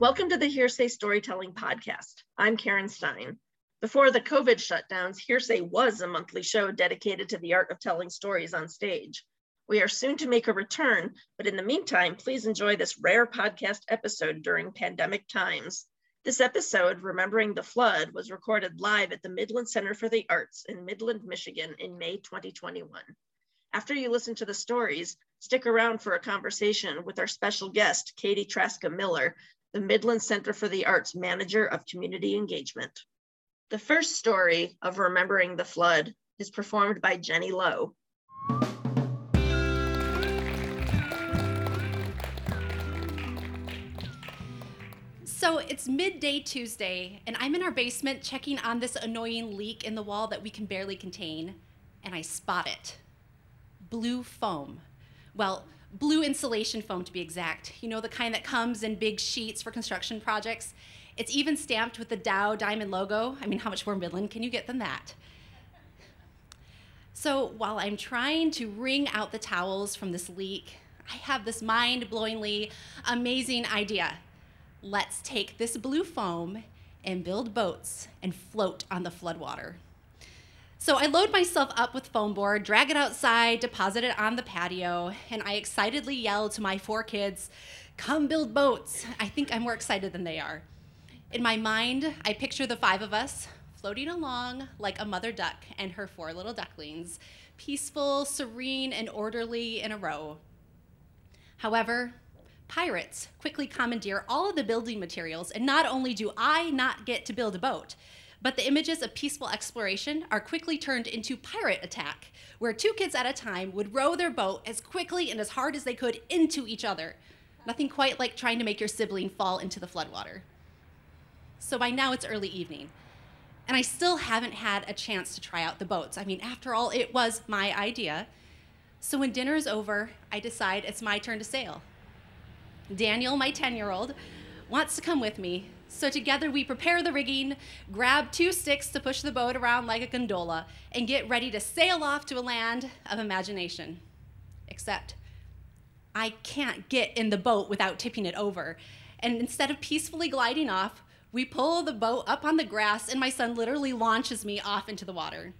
Welcome to the Hearsay Storytelling Podcast. I'm Karen Stein. Before the COVID shutdowns, Hearsay was a monthly show dedicated to the art of telling stories on stage. We are soon to make a return, but in the meantime, please enjoy this rare podcast episode during pandemic times. This episode, Remembering the Flood, was recorded live at the Midland Center for the Arts in Midland, Michigan in May 2021. After you listen to the stories, stick around for a conversation with our special guest, Katie Traska Miller, the Midland Center for the Arts Manager of Community Engagement. The first story of Remembering the Flood is performed by Jenny Lowe. So it's midday Tuesday, and I'm in our basement checking on this annoying leak in the wall that we can barely contain, and I spot it blue foam. Well, blue insulation foam to be exact. You know, the kind that comes in big sheets for construction projects. It's even stamped with the Dow Diamond logo. I mean, how much more Midland can you get than that? So while I'm trying to wring out the towels from this leak, I have this mind blowingly amazing idea. Let's take this blue foam and build boats and float on the floodwater. So I load myself up with foam board, drag it outside, deposit it on the patio, and I excitedly yell to my four kids, Come build boats. I think I'm more excited than they are. In my mind, I picture the five of us floating along like a mother duck and her four little ducklings, peaceful, serene, and orderly in a row. However, pirates quickly commandeer all of the building materials, and not only do I not get to build a boat, but the images of peaceful exploration are quickly turned into pirate attack, where two kids at a time would row their boat as quickly and as hard as they could into each other. Nothing quite like trying to make your sibling fall into the floodwater. So by now it's early evening, and I still haven't had a chance to try out the boats. I mean, after all, it was my idea. So when dinner is over, I decide it's my turn to sail. Daniel, my 10 year old, wants to come with me, so together we prepare the rigging, grab two sticks to push the boat around like a gondola, and get ready to sail off to a land of imagination. Except I can't get in the boat without tipping it over. And instead of peacefully gliding off, we pull the boat up on the grass, and my son literally launches me off into the water.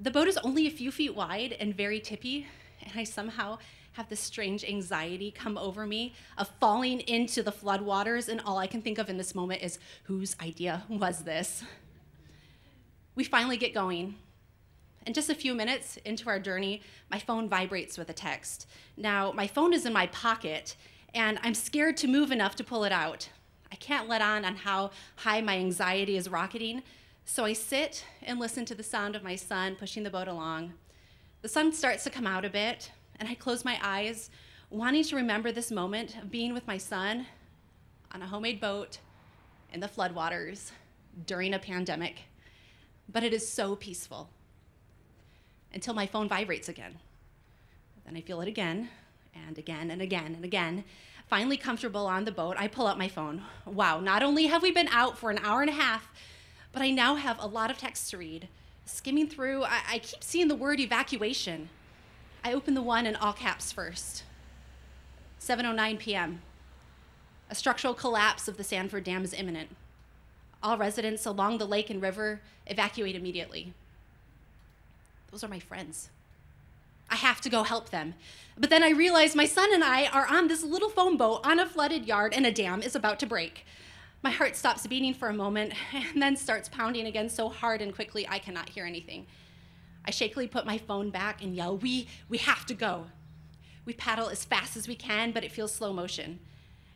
The boat is only a few feet wide and very tippy, and I somehow have this strange anxiety come over me of falling into the floodwaters, and all I can think of in this moment is whose idea was this? We finally get going. And just a few minutes into our journey, my phone vibrates with a text. Now, my phone is in my pocket, and I'm scared to move enough to pull it out. I can't let on on how high my anxiety is rocketing, so I sit and listen to the sound of my son pushing the boat along. The sun starts to come out a bit, and I close my eyes, wanting to remember this moment of being with my son on a homemade boat in the floodwaters during a pandemic. But it is so peaceful until my phone vibrates again. Then I feel it again and again and again and again. Finally comfortable on the boat, I pull out my phone. Wow, not only have we been out for an hour and a half, but I now have a lot of text to read. Skimming through, I, I keep seeing the word evacuation. I open the one in all caps first. 7:09 p.m. A structural collapse of the Sanford Dam is imminent. All residents along the lake and river evacuate immediately. Those are my friends. I have to go help them. But then I realize my son and I are on this little foam boat on a flooded yard and a dam is about to break. My heart stops beating for a moment and then starts pounding again so hard and quickly I cannot hear anything. I shakily put my phone back and yell, We, we have to go. We paddle as fast as we can, but it feels slow motion.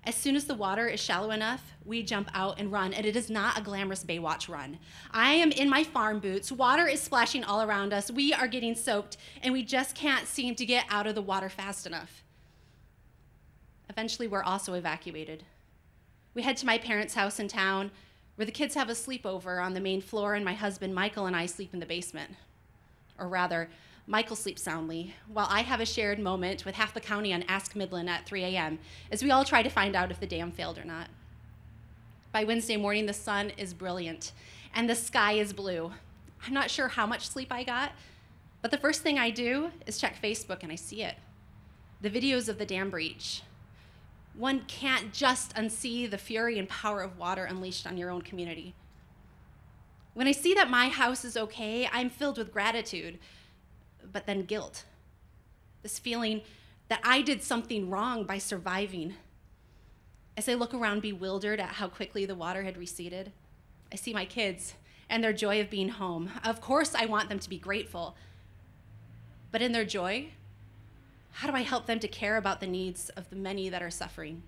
As soon as the water is shallow enough, we jump out and run, and it is not a glamorous Baywatch run. I am in my farm boots. Water is splashing all around us. We are getting soaked, and we just can't seem to get out of the water fast enough. Eventually, we're also evacuated. We head to my parents' house in town, where the kids have a sleepover on the main floor, and my husband Michael and I sleep in the basement or rather, Michael sleeps soundly, while I have a shared moment with half the county on Ask Midland at 3 a.m., as we all try to find out if the dam failed or not. By Wednesday morning, the sun is brilliant and the sky is blue. I'm not sure how much sleep I got, but the first thing I do is check Facebook and I see it. The videos of the dam breach. One can't just unsee the fury and power of water unleashed on your own community. When I see that my house is okay, I'm filled with gratitude, but then guilt. This feeling that I did something wrong by surviving. As I look around bewildered at how quickly the water had receded, I see my kids and their joy of being home. Of course, I want them to be grateful. But in their joy, how do I help them to care about the needs of the many that are suffering?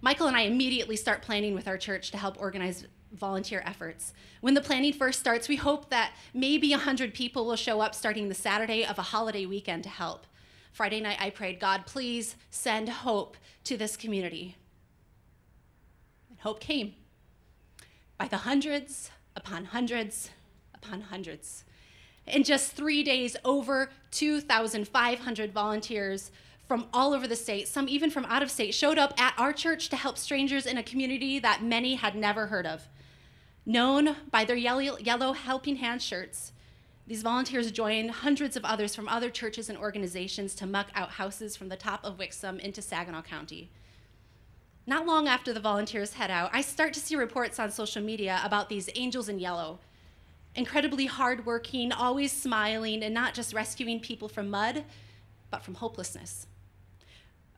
Michael and I immediately start planning with our church to help organize volunteer efforts. When the planning first starts, we hope that maybe 100 people will show up starting the Saturday of a holiday weekend to help. Friday night, I prayed, God, please send hope to this community. And hope came by the hundreds upon hundreds upon hundreds. In just three days, over 2,500 volunteers from all over the state, some even from out of state, showed up at our church to help strangers in a community that many had never heard of. Known by their yellow, yellow Helping Hand shirts, these volunteers joined hundreds of others from other churches and organizations to muck out houses from the top of Wixom into Saginaw County. Not long after the volunteers head out, I start to see reports on social media about these angels in yellow. Incredibly hardworking, always smiling, and not just rescuing people from mud, but from hopelessness.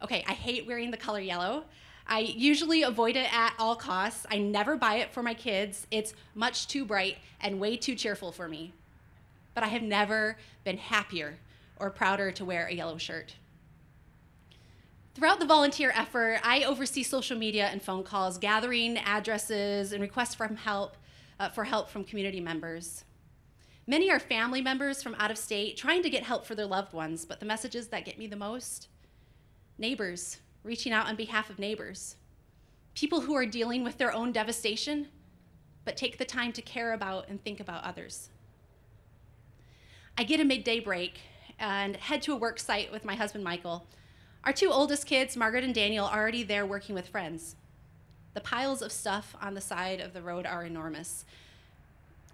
Okay, I hate wearing the color yellow. I usually avoid it at all costs. I never buy it for my kids. It's much too bright and way too cheerful for me. But I have never been happier or prouder to wear a yellow shirt. Throughout the volunteer effort, I oversee social media and phone calls, gathering addresses and requests from help, uh, for help from community members. Many are family members from out of state trying to get help for their loved ones, but the messages that get me the most neighbors reaching out on behalf of neighbors, people who are dealing with their own devastation, but take the time to care about and think about others. I get a midday break and head to a work site with my husband Michael. Our two oldest kids, Margaret and Daniel, are already there working with friends. The piles of stuff on the side of the road are enormous.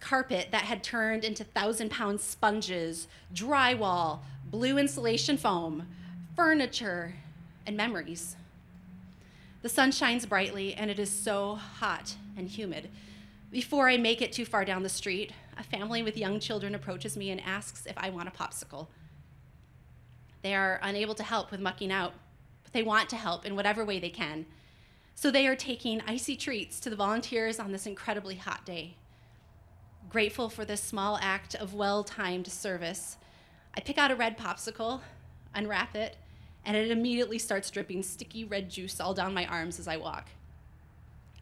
Carpet that had turned into thousand pound sponges, drywall, blue insulation foam, furniture, and memories. The sun shines brightly, and it is so hot and humid. Before I make it too far down the street, a family with young children approaches me and asks if I want a popsicle. They are unable to help with mucking out, but they want to help in whatever way they can. So they are taking icy treats to the volunteers on this incredibly hot day. Grateful for this small act of well timed service, I pick out a red popsicle, unwrap it, and it immediately starts dripping sticky red juice all down my arms as I walk.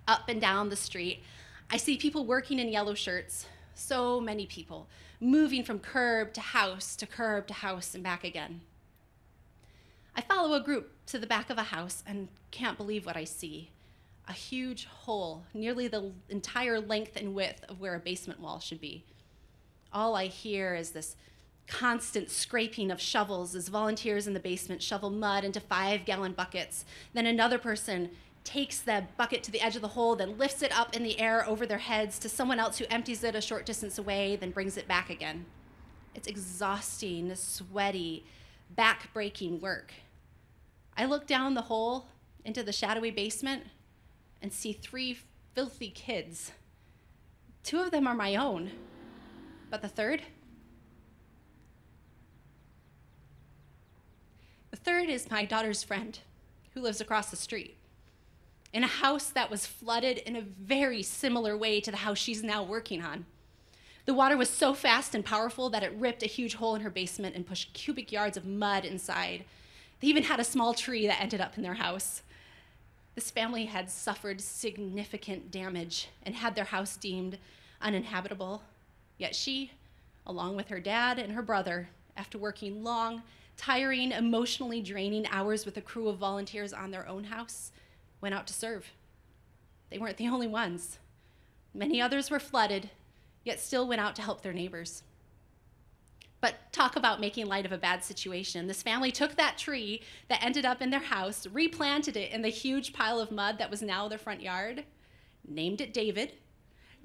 Up and down the street, I see people working in yellow shirts, so many people, moving from curb to house to curb to house and back again. I follow a group to the back of a house and can't believe what I see. A huge hole, nearly the entire length and width of where a basement wall should be. All I hear is this constant scraping of shovels as volunteers in the basement shovel mud into five gallon buckets. Then another person takes the bucket to the edge of the hole, then lifts it up in the air over their heads to someone else who empties it a short distance away, then brings it back again. It's exhausting, sweaty, back breaking work. I look down the hole into the shadowy basement and see three filthy kids. Two of them are my own, but the third, The third is my daughter's friend who lives across the street in a house that was flooded in a very similar way to the house she's now working on. The water was so fast and powerful that it ripped a huge hole in her basement and pushed cubic yards of mud inside. They even had a small tree that ended up in their house. This family had suffered significant damage and had their house deemed uninhabitable. Yet she, along with her dad and her brother, after working long tiring, emotionally draining hours with a crew of volunteers on their own house, went out to serve. They weren't the only ones. Many others were flooded, yet still went out to help their neighbors. But talk about making light of a bad situation. This family took that tree that ended up in their house, replanted it in the huge pile of mud that was now their front yard, named it David,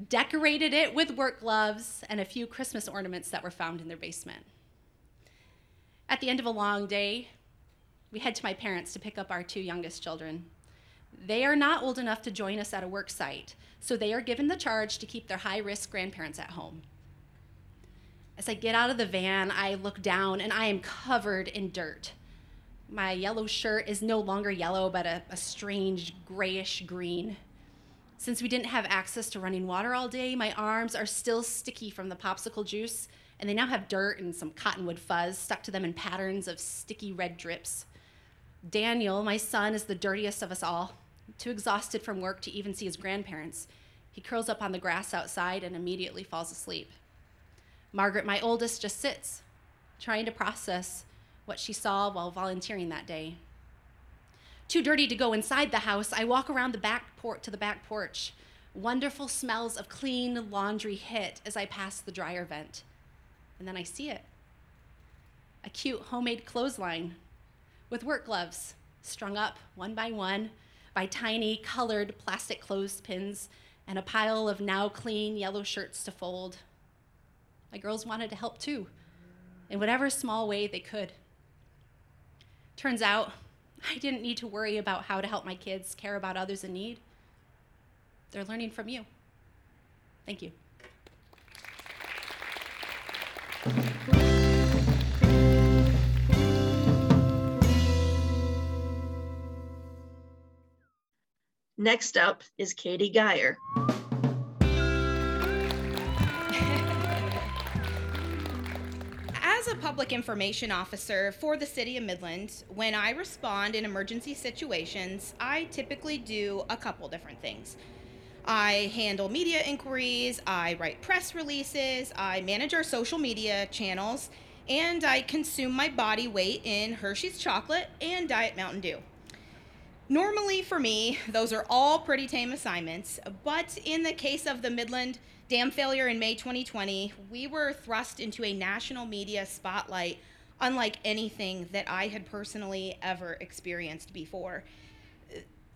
decorated it with work gloves and a few Christmas ornaments that were found in their basement. At the end of a long day, we head to my parents to pick up our two youngest children. They are not old enough to join us at a work site, so they are given the charge to keep their high risk grandparents at home. As I get out of the van, I look down and I am covered in dirt. My yellow shirt is no longer yellow, but a, a strange grayish green. Since we didn't have access to running water all day, my arms are still sticky from the popsicle juice, and they now have dirt and some cottonwood fuzz stuck to them in patterns of sticky red drips. Daniel, my son, is the dirtiest of us all. Too exhausted from work to even see his grandparents, he curls up on the grass outside and immediately falls asleep. Margaret, my oldest, just sits, trying to process what she saw while volunteering that day. Too dirty to go inside the house, I walk around the back port to the back porch. Wonderful smells of clean laundry hit as I pass the dryer vent. And then I see it. A cute homemade clothesline with work gloves strung up one by one by tiny colored plastic clothespins and a pile of now clean yellow shirts to fold. My girls wanted to help too, in whatever small way they could. Turns out, I didn't need to worry about how to help my kids care about others in need. They're learning from you. Thank you. Next up is Katie Geyer. As a public information officer for the City of Midland, when I respond in emergency situations, I typically do a couple different things. I handle media inquiries, I write press releases, I manage our social media channels, and I consume my body weight in Hershey's chocolate and Diet Mountain Dew. Normally, for me, those are all pretty tame assignments, but in the case of the Midland dam failure in May 2020, we were thrust into a national media spotlight unlike anything that I had personally ever experienced before.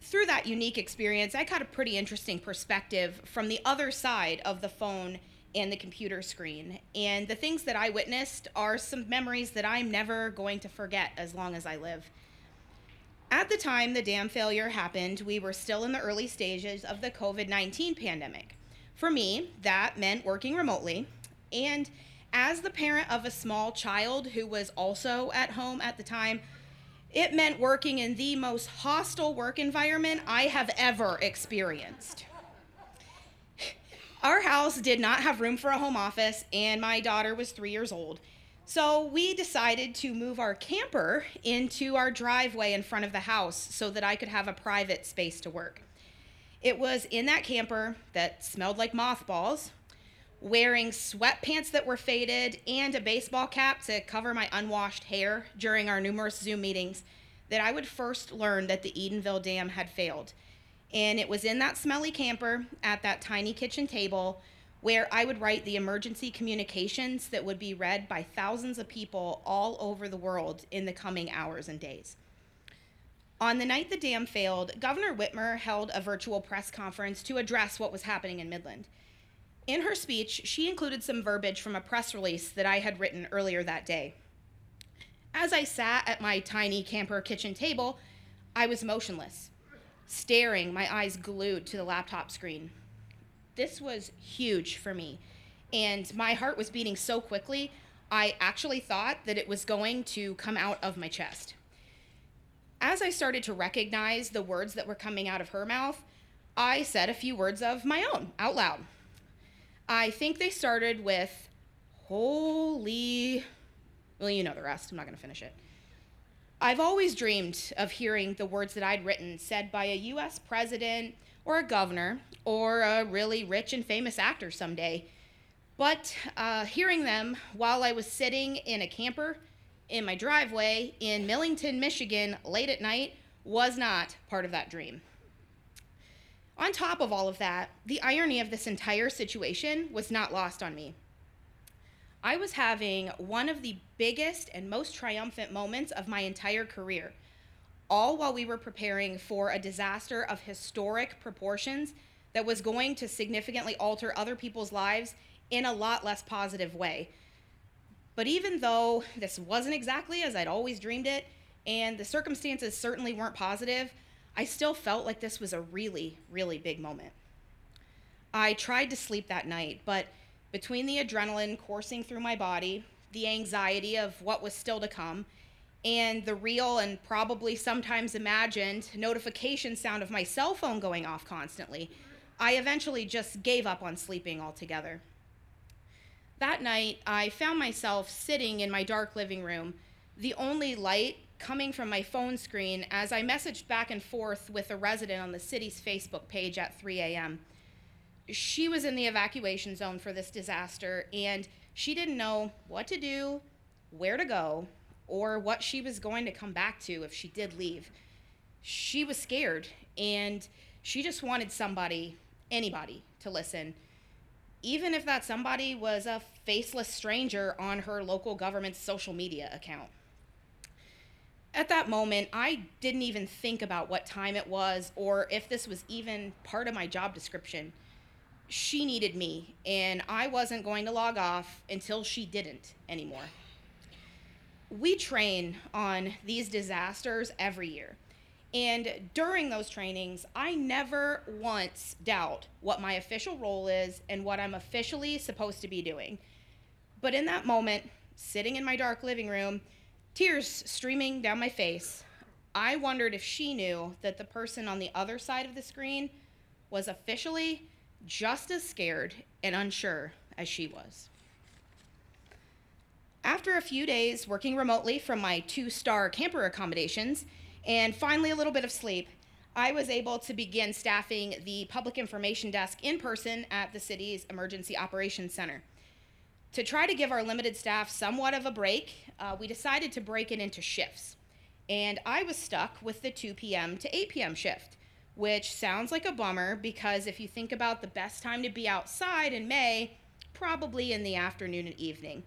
Through that unique experience, I got a pretty interesting perspective from the other side of the phone and the computer screen. And the things that I witnessed are some memories that I'm never going to forget as long as I live. At the time the dam failure happened, we were still in the early stages of the COVID 19 pandemic. For me, that meant working remotely. And as the parent of a small child who was also at home at the time, it meant working in the most hostile work environment I have ever experienced. Our house did not have room for a home office, and my daughter was three years old. So we decided to move our camper into our driveway in front of the house so that I could have a private space to work. It was in that camper that smelled like mothballs, wearing sweatpants that were faded and a baseball cap to cover my unwashed hair during our numerous Zoom meetings that I would first learn that the Edenville Dam had failed. And it was in that smelly camper at that tiny kitchen table where I would write the emergency communications that would be read by thousands of people all over the world in the coming hours and days. On the night the dam failed, Governor Whitmer held a virtual press conference to address what was happening in Midland. In her speech, she included some verbiage from a press release that I had written earlier that day. As I sat at my tiny camper kitchen table, I was motionless, staring, my eyes glued to the laptop screen this was huge for me. And my heart was beating so quickly, I actually thought that it was going to come out of my chest. As I started to recognize the words that were coming out of her mouth, I said a few words of my own out loud. I think they started with, Holy. Well, you know the rest. I'm not going to finish it. I've always dreamed of hearing the words that I'd written said by a US president or a governor or a really rich and famous actor someday. But uh, hearing them while I was sitting in a camper in my driveway in Millington, Michigan, late at night was not part of that dream. On top of all of that, the irony of this entire situation was not lost on me. I was having one of the biggest and most triumphant moments of my entire career all while we were preparing for a disaster of historic proportions that was going to significantly alter other people's lives in a lot less positive way. But even though this wasn't exactly as I'd always dreamed it, and the circumstances certainly weren't positive, I still felt like this was a really, really big moment. I tried to sleep that night, but between the adrenaline coursing through my body, the anxiety of what was still to come, and the real and probably sometimes imagined notification sound of my cell phone going off constantly, I eventually just gave up on sleeping altogether. That night, I found myself sitting in my dark living room, the only light coming from my phone screen as I messaged back and forth with a resident on the city's Facebook page at 3 a.m. She was in the evacuation zone for this disaster, and she didn't know what to do, where to go, or what she was going to come back to if she did leave. She was scared and she just wanted somebody, anybody, to listen. Even if that somebody was a faceless stranger on her local government's social media account. At that moment, I didn't even think about what time it was or if this was even part of my job description. She needed me, and I wasn't going to log off until she didn't anymore we train on these disasters every year. And during those trainings, I never once doubt what my official role is and what I'm officially supposed to be doing. But in that moment, sitting in my dark living room, tears streaming down my face, I wondered if she knew that the person on the other side of the screen was officially just as scared and unsure as she was. After a few days working remotely from my two star camper accommodations and finally a little bit of sleep, I was able to begin staffing the public information desk in person at the city's Emergency Operations Center. To try to give our limited staff somewhat of a break, uh, we decided to break it into shifts. And I was stuck with the 2 p.m. to 8 p.m. shift, which sounds like a bummer because if you think about the best time to be outside in May, probably in the afternoon and evening.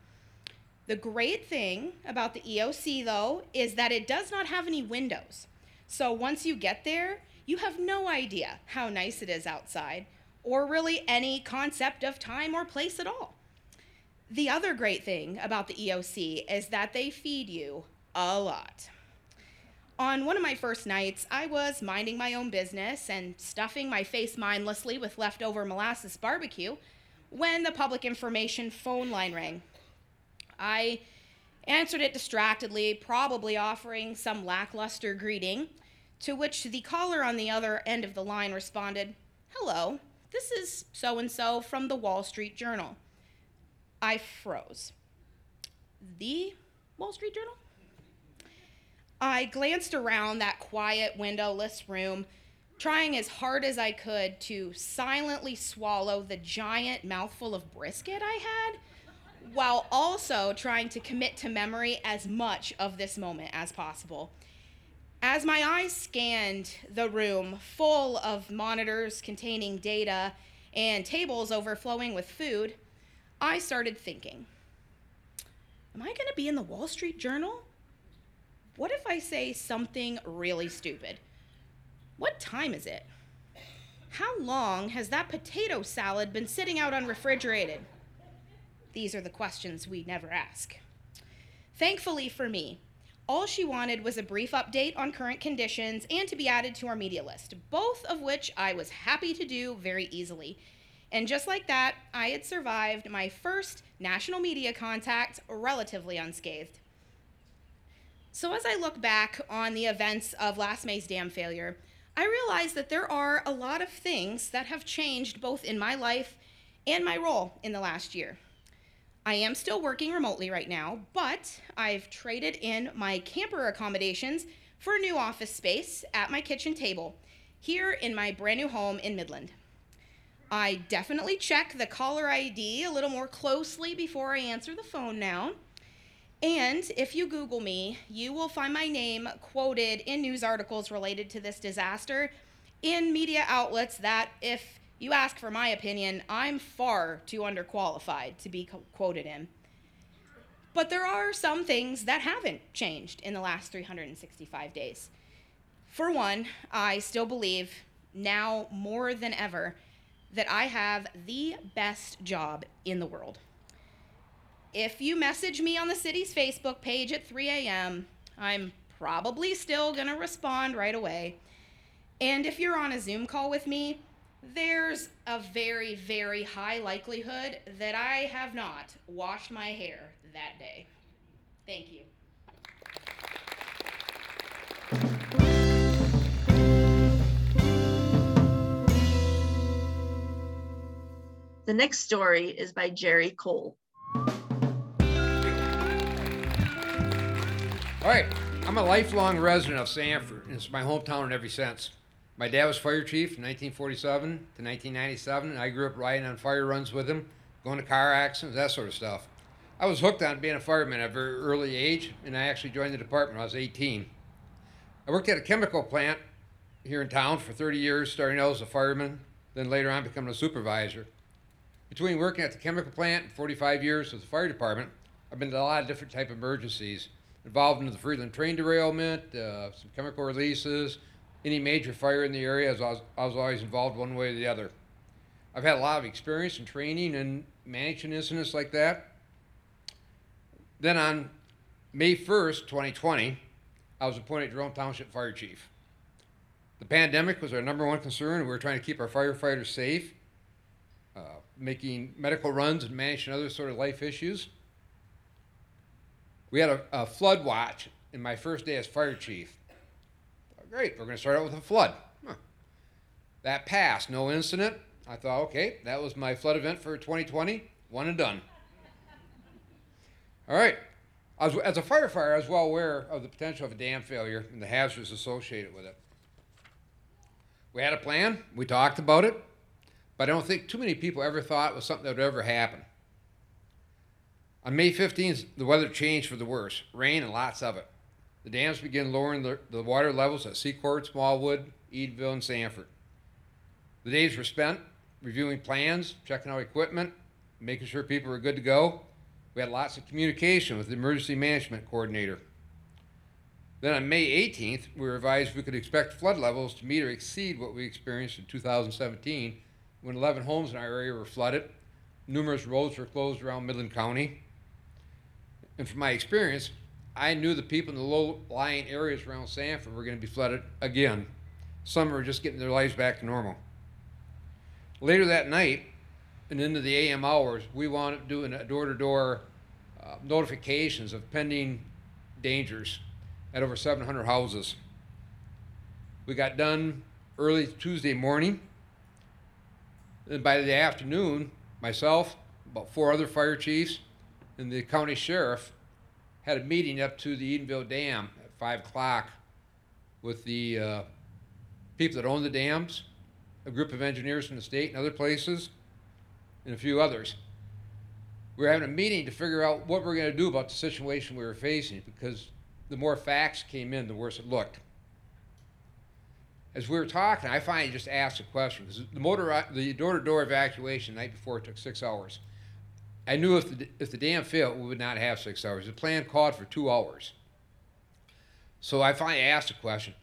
The great thing about the EOC, though, is that it does not have any windows. So once you get there, you have no idea how nice it is outside, or really any concept of time or place at all. The other great thing about the EOC is that they feed you a lot. On one of my first nights, I was minding my own business and stuffing my face mindlessly with leftover molasses barbecue when the public information phone line rang. I answered it distractedly, probably offering some lackluster greeting, to which the caller on the other end of the line responded, Hello, this is so and so from the Wall Street Journal. I froze. The Wall Street Journal? I glanced around that quiet, windowless room, trying as hard as I could to silently swallow the giant mouthful of brisket I had while also trying to commit to memory as much of this moment as possible. As my eyes scanned the room full of monitors containing data and tables overflowing with food, I started thinking Am I going to be in the Wall Street Journal? What if I say something really stupid? What time is it? How long has that potato salad been sitting out unrefrigerated? These are the questions we never ask. Thankfully for me, all she wanted was a brief update on current conditions and to be added to our media list, both of which I was happy to do very easily. And just like that, I had survived my first national media contact relatively unscathed. So, as I look back on the events of last May's dam failure, I realize that there are a lot of things that have changed both in my life and my role in the last year. I am still working remotely right now, but I've traded in my camper accommodations for a new office space at my kitchen table here in my brand new home in Midland. I definitely check the caller ID a little more closely before I answer the phone now. And if you Google me, you will find my name quoted in news articles related to this disaster in media outlets that, if you ask for my opinion, I'm far too underqualified to be co- quoted in. But there are some things that haven't changed in the last 365 days. For one, I still believe, now more than ever, that I have the best job in the world. If you message me on the city's Facebook page at 3 a.m., I'm probably still going to respond right away. And if you're on a Zoom call with me, there's a very, very high likelihood that I have not washed my hair that day. Thank you. The next story is by Jerry Cole. All right, I'm a lifelong resident of Sanford, and it's my hometown in every sense. My dad was fire chief from 1947 to 1997, and I grew up riding on fire runs with him, going to car accidents, that sort of stuff. I was hooked on being a fireman at a very early age, and I actually joined the department when I was 18. I worked at a chemical plant here in town for 30 years, starting out as a fireman, then later on becoming a supervisor. Between working at the chemical plant and 45 years with the fire department, I've been to a lot of different type of emergencies, involved in the Freeland train derailment, uh, some chemical releases, any major fire in the area, as I was, I was always involved one way or the other. I've had a lot of experience and training and managing incidents like that. Then on May 1st, 2020, I was appointed Jerome Township Fire Chief. The pandemic was our number one concern. We were trying to keep our firefighters safe, uh, making medical runs and managing other sort of life issues. We had a, a flood watch in my first day as fire chief. Great, we're going to start out with a flood. Huh. That passed, no incident. I thought, okay, that was my flood event for 2020, one and done. All right. As, as a firefighter, I was well aware of the potential of a dam failure and the hazards associated with it. We had a plan, we talked about it, but I don't think too many people ever thought it was something that would ever happen. On May 15th, the weather changed for the worse rain and lots of it. The dams began lowering the, the water levels at Secord, Smallwood, Edenville, and Sanford. The days were spent reviewing plans, checking out equipment, making sure people were good to go. We had lots of communication with the emergency management coordinator. Then on May 18th, we were advised we could expect flood levels to meet or exceed what we experienced in 2017 when 11 homes in our area were flooded. Numerous roads were closed around Midland County. And from my experience, I knew the people in the low lying areas around Sanford were going to be flooded again. Some were just getting their lives back to normal. Later that night and into the AM hours, we wound up doing door to door notifications of pending dangers at over 700 houses. We got done early Tuesday morning. And by the afternoon, myself, about four other fire chiefs, and the county sheriff had a meeting up to the Edenville Dam at five o'clock with the uh, people that own the dams, a group of engineers from the state and other places, and a few others. We were having a meeting to figure out what we we're going to do about the situation we were facing because the more facts came in, the worse it looked. As we were talking, I finally just asked a question because the motor, the door-to-door evacuation the night before took six hours. I knew if the, if the dam failed, we would not have six hours. The plan called for two hours. So I finally asked the question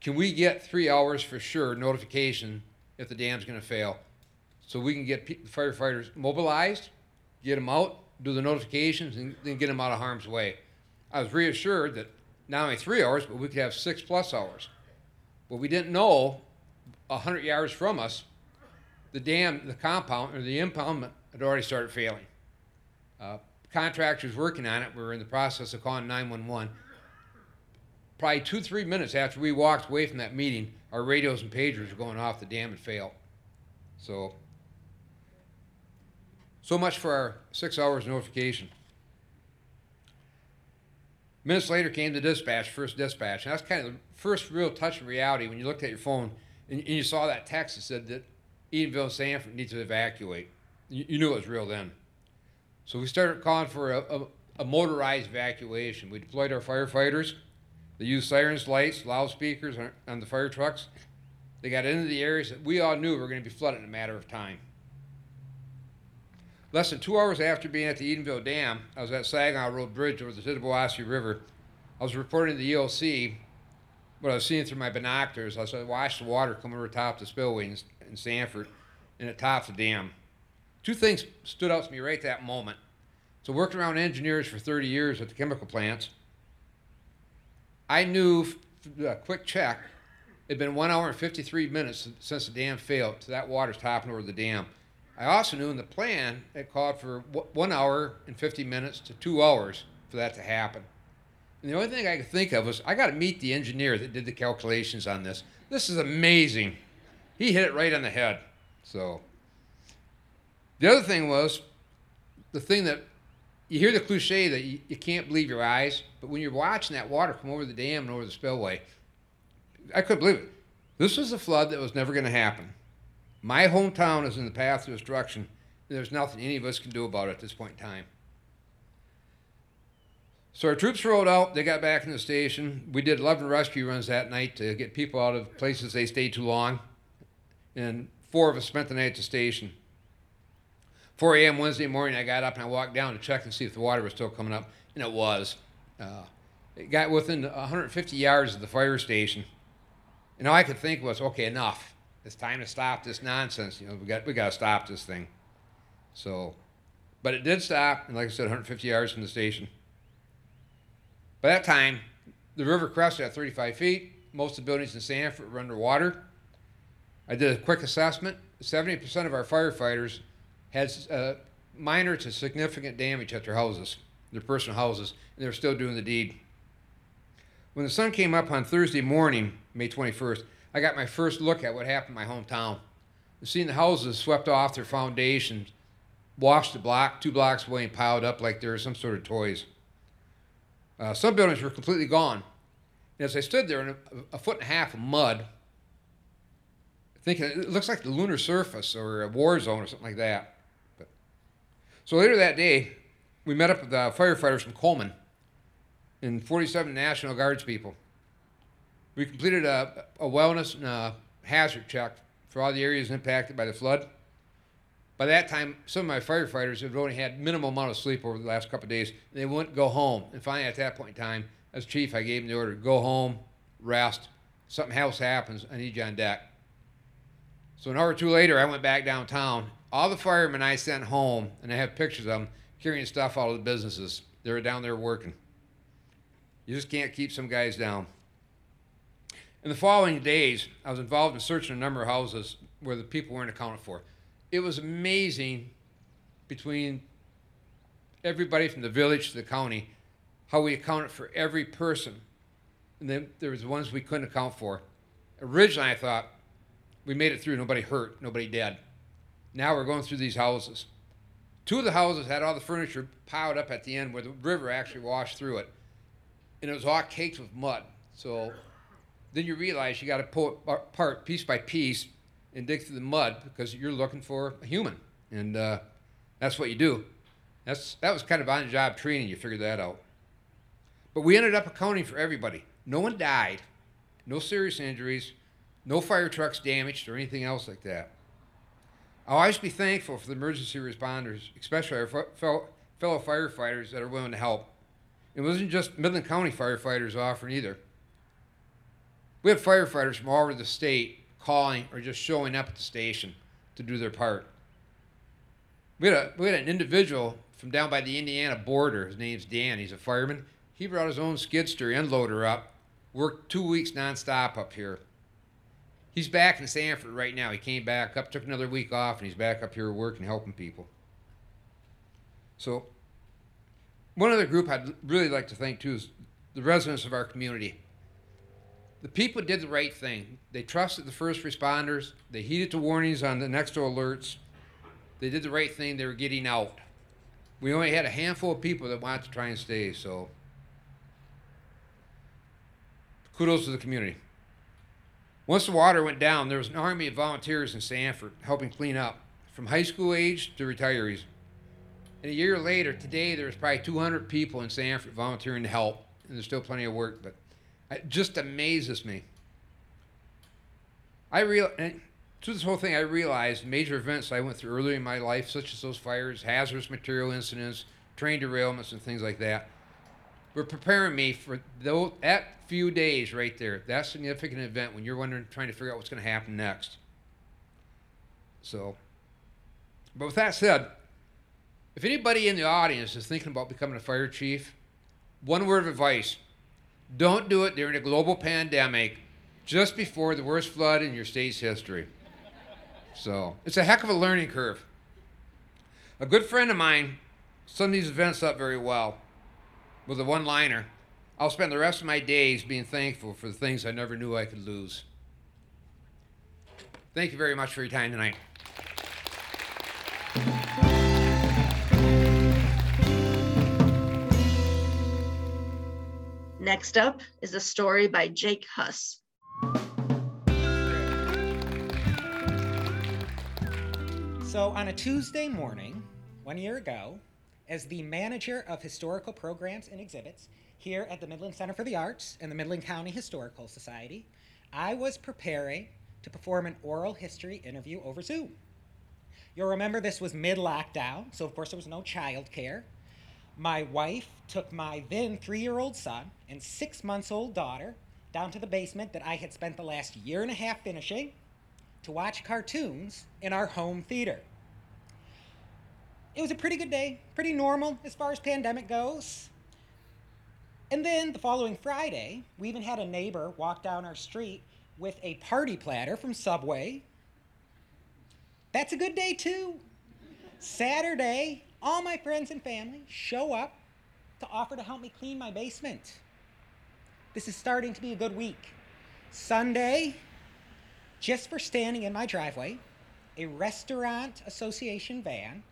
can we get three hours for sure notification if the dam's going to fail? So we can get firefighters mobilized, get them out, do the notifications, and then get them out of harm's way. I was reassured that not only three hours, but we could have six plus hours. But we didn't know 100 yards from us, the dam, the compound, or the impoundment had already started failing. Uh, contractors working on it We were in the process of calling 911. Probably two, three minutes after we walked away from that meeting, our radios and pagers were going off. The dam had failed. So, so much for our six hours notification. Minutes later came the dispatch, first dispatch. And that's kind of the first real touch of reality when you looked at your phone and, and you saw that text that said that Edenville and Sanford need to evacuate. You, you knew it was real then. So we started calling for a, a, a motorized evacuation. We deployed our firefighters. They used sirens, lights, loudspeakers on, on the fire trucks. They got into the areas that we all knew were going to be flooded in a matter of time. Less than two hours after being at the Edenville Dam, I was at Saginaw Road Bridge over the Tittabawassee River. I was reporting to the EOC what I was seeing through my binoculars. I saw watched the water come over top the spillway in, in Sanford and it topped the dam two things stood out to me right that moment. So, working around engineers for 30 years at the chemical plants. I knew, a quick check, it'd been one hour and 53 minutes since the dam failed, so that water's topping over the dam. I also knew in the plan it called for one hour and 50 minutes to two hours for that to happen. And the only thing I could think of was I got to meet the engineer that did the calculations on this. This is amazing. He hit it right on the head. So the other thing was the thing that you hear the cliche that you, you can't believe your eyes, but when you're watching that water come over the dam and over the spillway, I couldn't believe it. This was a flood that was never going to happen. My hometown is in the path of destruction. There's nothing any of us can do about it at this point in time. So our troops rolled out. They got back in the station. We did 11 rescue runs that night to get people out of places they stayed too long. And four of us spent the night at the station. 4 a.m. Wednesday morning, I got up and I walked down to check and see if the water was still coming up, and it was. Uh, it got within 150 yards of the fire station. And all I could think was, okay, enough. It's time to stop this nonsense. You know, we got we got to stop this thing. So, but it did stop, and like I said, 150 yards from the station. By that time, the river crested at 35 feet. Most of the buildings in Sanford were underwater. I did a quick assessment. 70% of our firefighters had uh, minor to significant damage at their houses, their personal houses, and they're still doing the deed. When the sun came up on Thursday morning, May 21st, I got my first look at what happened in my hometown. Seeing the houses swept off their foundations, washed a block, two blocks away, and piled up like they were some sort of toys. Uh, some buildings were completely gone. And as I stood there in a, a foot and a half of mud, thinking it looks like the lunar surface or a war zone or something like that. So later that day, we met up with the firefighters from Coleman and 47 National Guards people. We completed a, a wellness and a hazard check for all the areas impacted by the flood. By that time, some of my firefighters had only had minimal amount of sleep over the last couple of days. They wouldn't go home. And finally, at that point in time, as chief, I gave them the order: go home, rest. Something else happens, I need you on deck. So an hour or two later, I went back downtown. All the firemen I sent home, and I have pictures of them carrying stuff out of the businesses. They were down there working. You just can't keep some guys down. In the following days, I was involved in searching a number of houses where the people weren't accounted for it was amazing between everybody from the village to the county how we accounted for every person. And then there was ones we couldn't account for. Originally, I thought we made it through, nobody hurt, nobody dead. Now we're going through these houses. Two of the houses had all the furniture piled up at the end where the river actually washed through it. And it was all caked with mud. So then you realize you got to pull it apart piece by piece and dig through the mud because you're looking for a human, and uh, that's what you do. That's that was kind of on the job training. You figured that out. But we ended up accounting for everybody. No one died, no serious injuries, no fire trucks damaged or anything else like that. I'll always be thankful for the emergency responders, especially our fellow firefighters that are willing to help. It wasn't just Midland County firefighters offering either. We had firefighters from all over the state calling or just showing up at the station to do their part. We had, a, we had an individual from down by the Indiana border. His name's Dan. He's a fireman. He brought his own skidster and loader up, worked two weeks nonstop up here. He's back in Sanford right now. He came back up, took another week off, and he's back up here working, helping people. So, one other group I'd really like to thank too is the residents of our community the people did the right thing. They trusted the first responders. They heeded the warnings on the next door alerts. They did the right thing. They were getting out. We only had a handful of people that wanted to try and stay, so kudos to the community. Once the water went down, there was an army of volunteers in Sanford helping clean up, from high school age to retirees. And a year later, today, there's probably 200 people in Sanford volunteering to help, and there's still plenty of work, but it just amazes me. I real through this whole thing, I realized major events I went through earlier in my life, such as those fires, hazardous material incidents, train derailments, and things like that, were preparing me for those, that few days right there, that significant event when you're wondering, trying to figure out what's going to happen next. So, but with that said, if anybody in the audience is thinking about becoming a fire chief, one word of advice Don't do it during a global pandemic just before the worst flood in your state's history. So it's a heck of a learning curve. A good friend of mine summed these events up very well with a one liner I'll spend the rest of my days being thankful for the things I never knew I could lose. Thank you very much for your time tonight. Next up is a story by Jake Huss. So, on a Tuesday morning, one year ago, as the manager of historical programs and exhibits here at the Midland Center for the Arts and the Midland County Historical Society, I was preparing to perform an oral history interview over Zoom. You'll remember this was mid lockdown, so of course there was no childcare. My wife took my then three year old son and six months old daughter down to the basement that I had spent the last year and a half finishing to watch cartoons in our home theater. It was a pretty good day, pretty normal as far as pandemic goes. And then the following Friday, we even had a neighbor walk down our street with a party platter from Subway. That's a good day too. Saturday, all my friends and family show up to offer to help me clean my basement. This is starting to be a good week. Sunday, just for standing in my driveway, a restaurant association van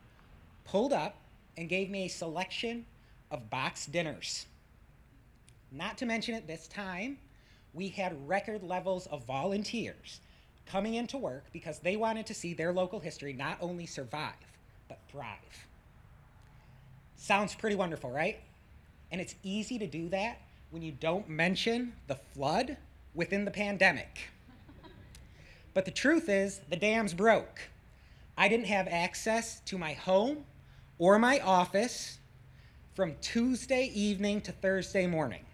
pulled up and gave me a selection of box dinners. Not to mention at this time, we had record levels of volunteers coming into work because they wanted to see their local history not only survive, but thrive. Sounds pretty wonderful, right? And it's easy to do that when you don't mention the flood within the pandemic. but the truth is, the dams broke. I didn't have access to my home or my office from Tuesday evening to Thursday morning.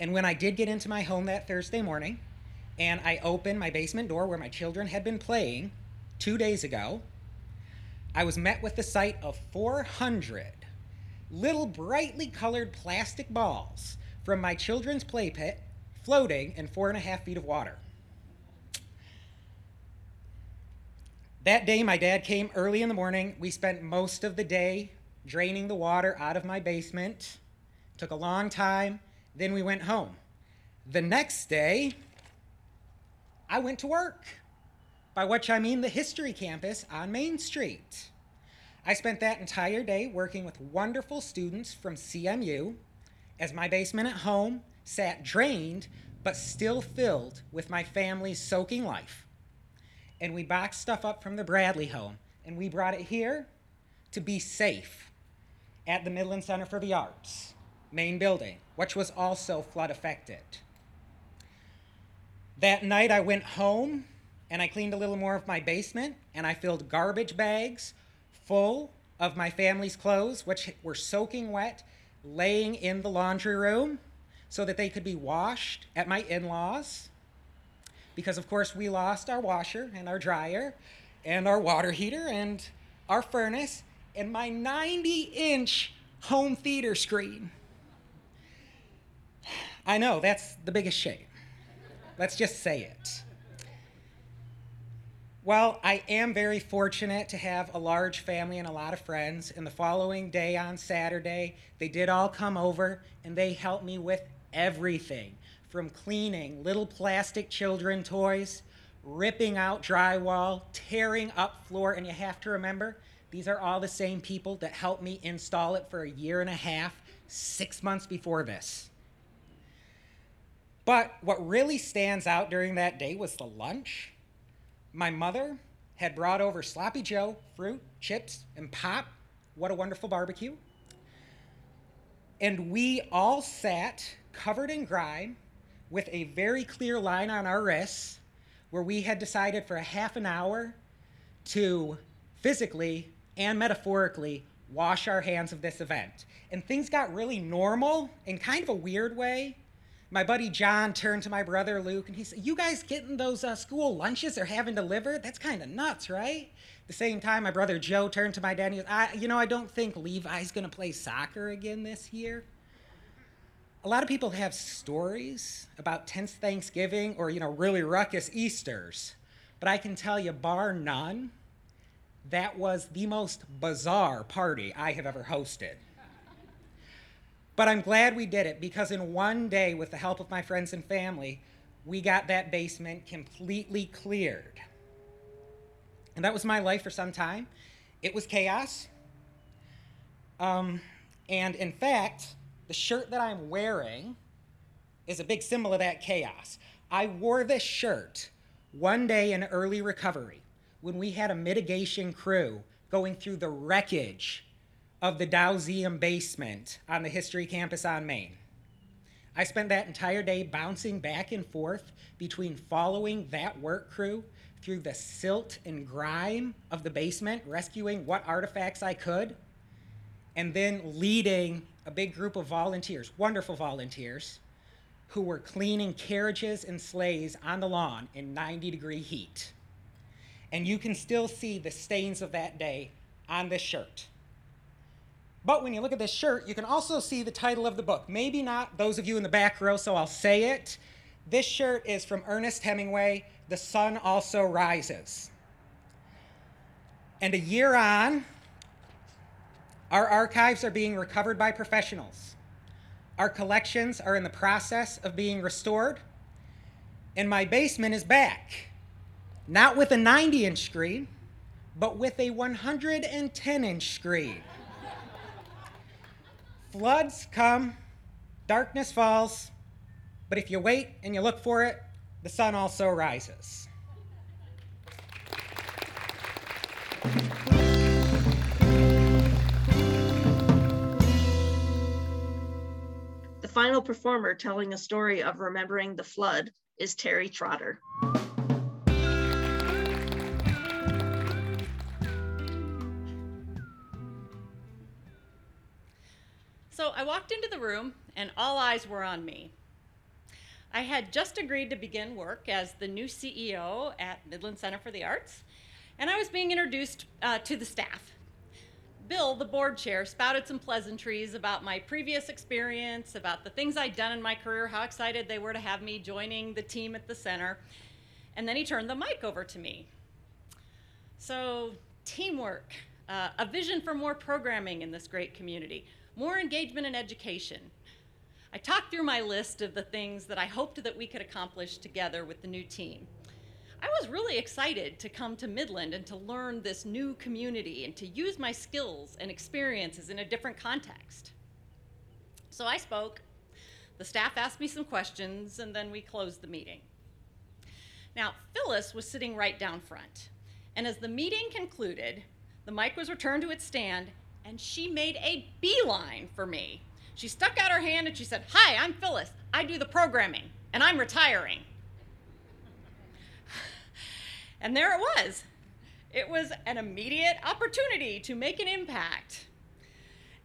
And when I did get into my home that Thursday morning, and I opened my basement door where my children had been playing two days ago, I was met with the sight of 400 little brightly colored plastic balls from my children's play pit floating in four and a half feet of water. That day, my dad came early in the morning. We spent most of the day draining the water out of my basement. Took a long time. Then we went home. The next day, I went to work, by which I mean the history campus on Main Street. I spent that entire day working with wonderful students from CMU as my basement at home sat drained but still filled with my family's soaking life and we boxed stuff up from the Bradley home and we brought it here to be safe at the Midland Center for the Arts main building, which was also flood affected. That night I went home and I cleaned a little more of my basement and I filled garbage bags full of my family's clothes, which were soaking wet, laying in the laundry room so that they could be washed at my in laws because, of course, we lost our washer and our dryer and our water heater and our furnace and my 90 inch home theater screen. I know, that's the biggest shame. Let's just say it. Well, I am very fortunate to have a large family and a lot of friends. And the following day on Saturday, they did all come over and they helped me with everything from cleaning little plastic children toys, ripping out drywall, tearing up floor, and you have to remember, these are all the same people that helped me install it for a year and a half, six months before this. But what really stands out during that day was the lunch. My mother had brought over sloppy joe, fruit, chips, and pop. What a wonderful barbecue. And we all sat covered in grime with a very clear line on our wrists where we had decided for a half an hour to physically and metaphorically wash our hands of this event. And things got really normal in kind of a weird way. My buddy John turned to my brother Luke and he said, You guys getting those uh, school lunches they're having delivered? That's kind of nuts, right? the same time, my brother Joe turned to my dad and he goes, I, You know, I don't think Levi's going to play soccer again this year. A lot of people have stories about tense Thanksgiving or, you know, really ruckus Easters. But I can tell you, bar none, that was the most bizarre party I have ever hosted. But I'm glad we did it because in one day, with the help of my friends and family, we got that basement completely cleared. And that was my life for some time. It was chaos. Um, and in fact, the shirt that I'm wearing is a big symbol of that chaos. I wore this shirt one day in early recovery when we had a mitigation crew going through the wreckage of the Dowseum basement on the History Campus on Main. I spent that entire day bouncing back and forth between following that work crew through the silt and grime of the basement, rescuing what artifacts I could, and then leading a big group of volunteers, wonderful volunteers, who were cleaning carriages and sleighs on the lawn in 90 degree heat. And you can still see the stains of that day on this shirt. But when you look at this shirt, you can also see the title of the book. Maybe not those of you in the back row, so I'll say it. This shirt is from Ernest Hemingway, The Sun Also Rises. And a year on, our archives are being recovered by professionals. Our collections are in the process of being restored. And my basement is back. Not with a 90 inch screen, but with a 110 inch screen. Floods come, darkness falls, but if you wait and you look for it, the sun also rises. Final performer telling a story of remembering the flood is Terry Trotter. So I walked into the room and all eyes were on me. I had just agreed to begin work as the new CEO at Midland Center for the Arts, and I was being introduced uh, to the staff. Bill, the board chair, spouted some pleasantries about my previous experience, about the things I'd done in my career, how excited they were to have me joining the team at the center, and then he turned the mic over to me. So, teamwork, uh, a vision for more programming in this great community, more engagement in education, I talked through my list of the things that I hoped that we could accomplish together with the new team. I was really excited to come to Midland and to learn this new community and to use my skills and experiences in a different context. So I spoke, the staff asked me some questions, and then we closed the meeting. Now, Phyllis was sitting right down front, and as the meeting concluded, the mic was returned to its stand, and she made a beeline for me she stuck out her hand and she said, Hi, I'm Phyllis. I do the programming, and I'm retiring. And there it was. It was an immediate opportunity to make an impact.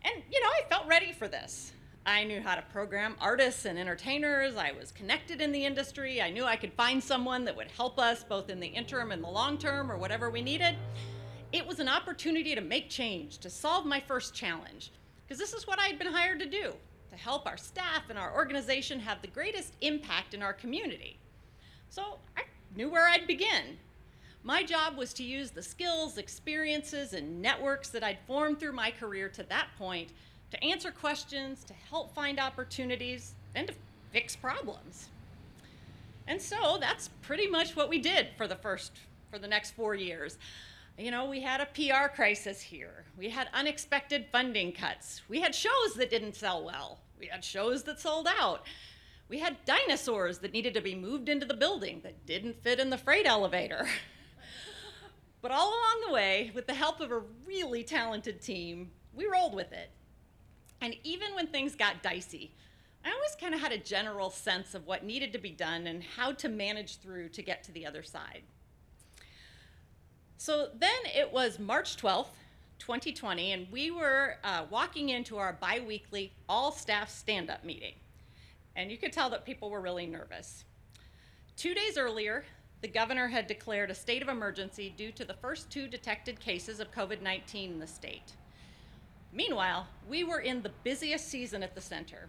And, you know, I felt ready for this. I knew how to program artists and entertainers. I was connected in the industry. I knew I could find someone that would help us both in the interim and the long term or whatever we needed. It was an opportunity to make change, to solve my first challenge, because this is what I had been hired to do to help our staff and our organization have the greatest impact in our community. So I knew where I'd begin. My job was to use the skills, experiences, and networks that I'd formed through my career to that point to answer questions, to help find opportunities, and to fix problems. And so that's pretty much what we did for the first, for the next four years you know, we had a PR crisis here. We had unexpected funding cuts. We had shows that didn't sell well. We had shows that sold out. We had dinosaurs that needed to be moved into the building that didn't fit in the freight elevator. but all along the way, with the help of a really talented team, we rolled with it. And even when things got dicey, I always kind of had a general sense of what needed to be done and how to manage through to get to the other side. So then it was March 12th, 2020, and we were uh, walking into our bi weekly all staff stand up meeting. And you could tell that people were really nervous. Two days earlier, the governor had declared a state of emergency due to the first two detected cases of COVID 19 in the state. Meanwhile, we were in the busiest season at the center.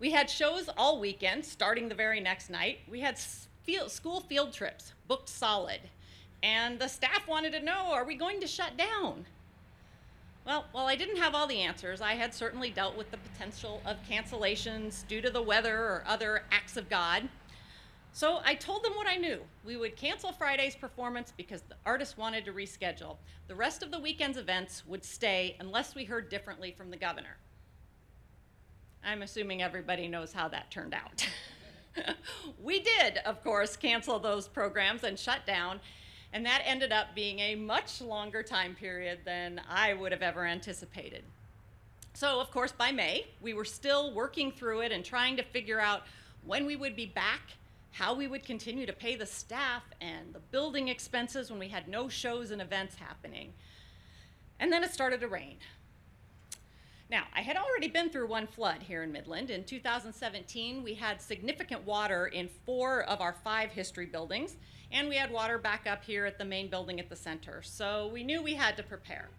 We had shows all weekend, starting the very next night. We had field, school field trips booked solid. And the staff wanted to know are we going to shut down? Well, while I didn't have all the answers, I had certainly dealt with the potential of cancellations due to the weather or other acts of God. So I told them what I knew. We would cancel Friday's performance because the artist wanted to reschedule. The rest of the weekend's events would stay unless we heard differently from the governor. I'm assuming everybody knows how that turned out. we did, of course, cancel those programs and shut down, and that ended up being a much longer time period than I would have ever anticipated. So, of course, by May, we were still working through it and trying to figure out when we would be back, how we would continue to pay the staff and the building expenses when we had no shows and events happening. And then it started to rain. Now, I had already been through one flood here in Midland. In 2017, we had significant water in four of our five history buildings, and we had water back up here at the main building at the center. So we knew we had to prepare.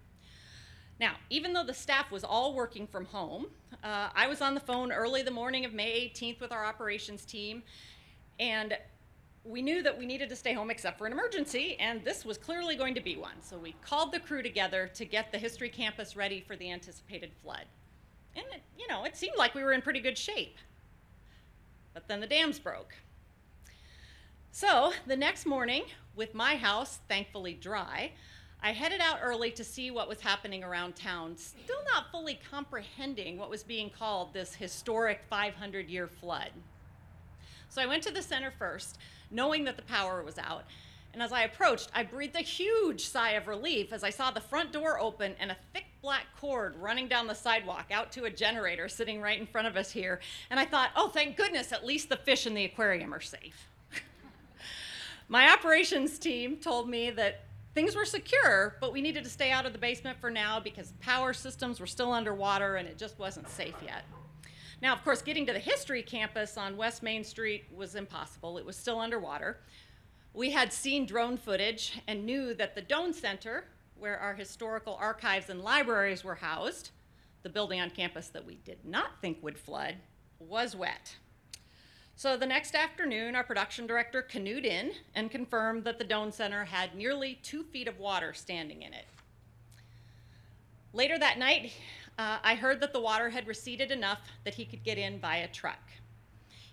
Now, even though the staff was all working from home, uh, I was on the phone early the morning of May 18th with our operations team, and we knew that we needed to stay home except for an emergency, and this was clearly going to be one. So we called the crew together to get the history campus ready for the anticipated flood. And, it, you know, it seemed like we were in pretty good shape. But then the dams broke. So the next morning, with my house thankfully dry, I headed out early to see what was happening around town, still not fully comprehending what was being called this historic 500 year flood. So I went to the center first knowing that the power was out. And as I approached, I breathed a huge sigh of relief as I saw the front door open and a thick black cord running down the sidewalk out to a generator sitting right in front of us here. And I thought, oh, thank goodness, at least the fish in the aquarium are safe. My operations team told me that things were secure, but we needed to stay out of the basement for now because power systems were still underwater and it just wasn't safe yet. Now, of course, getting to the history campus on West Main Street was impossible. It was still underwater. We had seen drone footage and knew that the Doan Center, where our historical archives and libraries were housed, the building on campus that we did not think would flood, was wet. So the next afternoon, our production director canoed in and confirmed that the Doan Center had nearly two feet of water standing in it. Later that night, uh, I heard that the water had receded enough that he could get in by a truck.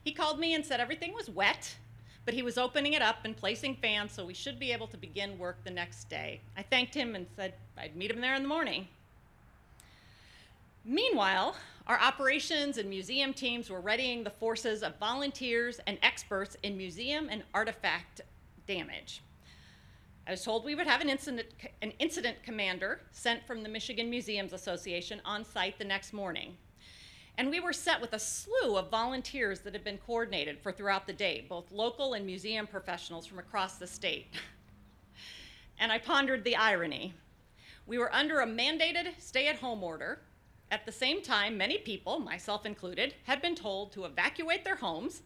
He called me and said everything was wet, but he was opening it up and placing fans, so we should be able to begin work the next day. I thanked him and said I'd meet him there in the morning. Meanwhile, our operations and museum teams were readying the forces of volunteers and experts in museum and artifact damage. I was told we would have an incident, an incident commander sent from the Michigan Museums Association on site the next morning. And we were set with a slew of volunteers that had been coordinated for throughout the day, both local and museum professionals from across the state. and I pondered the irony. We were under a mandated stay at home order. At the same time, many people, myself included, had been told to evacuate their homes.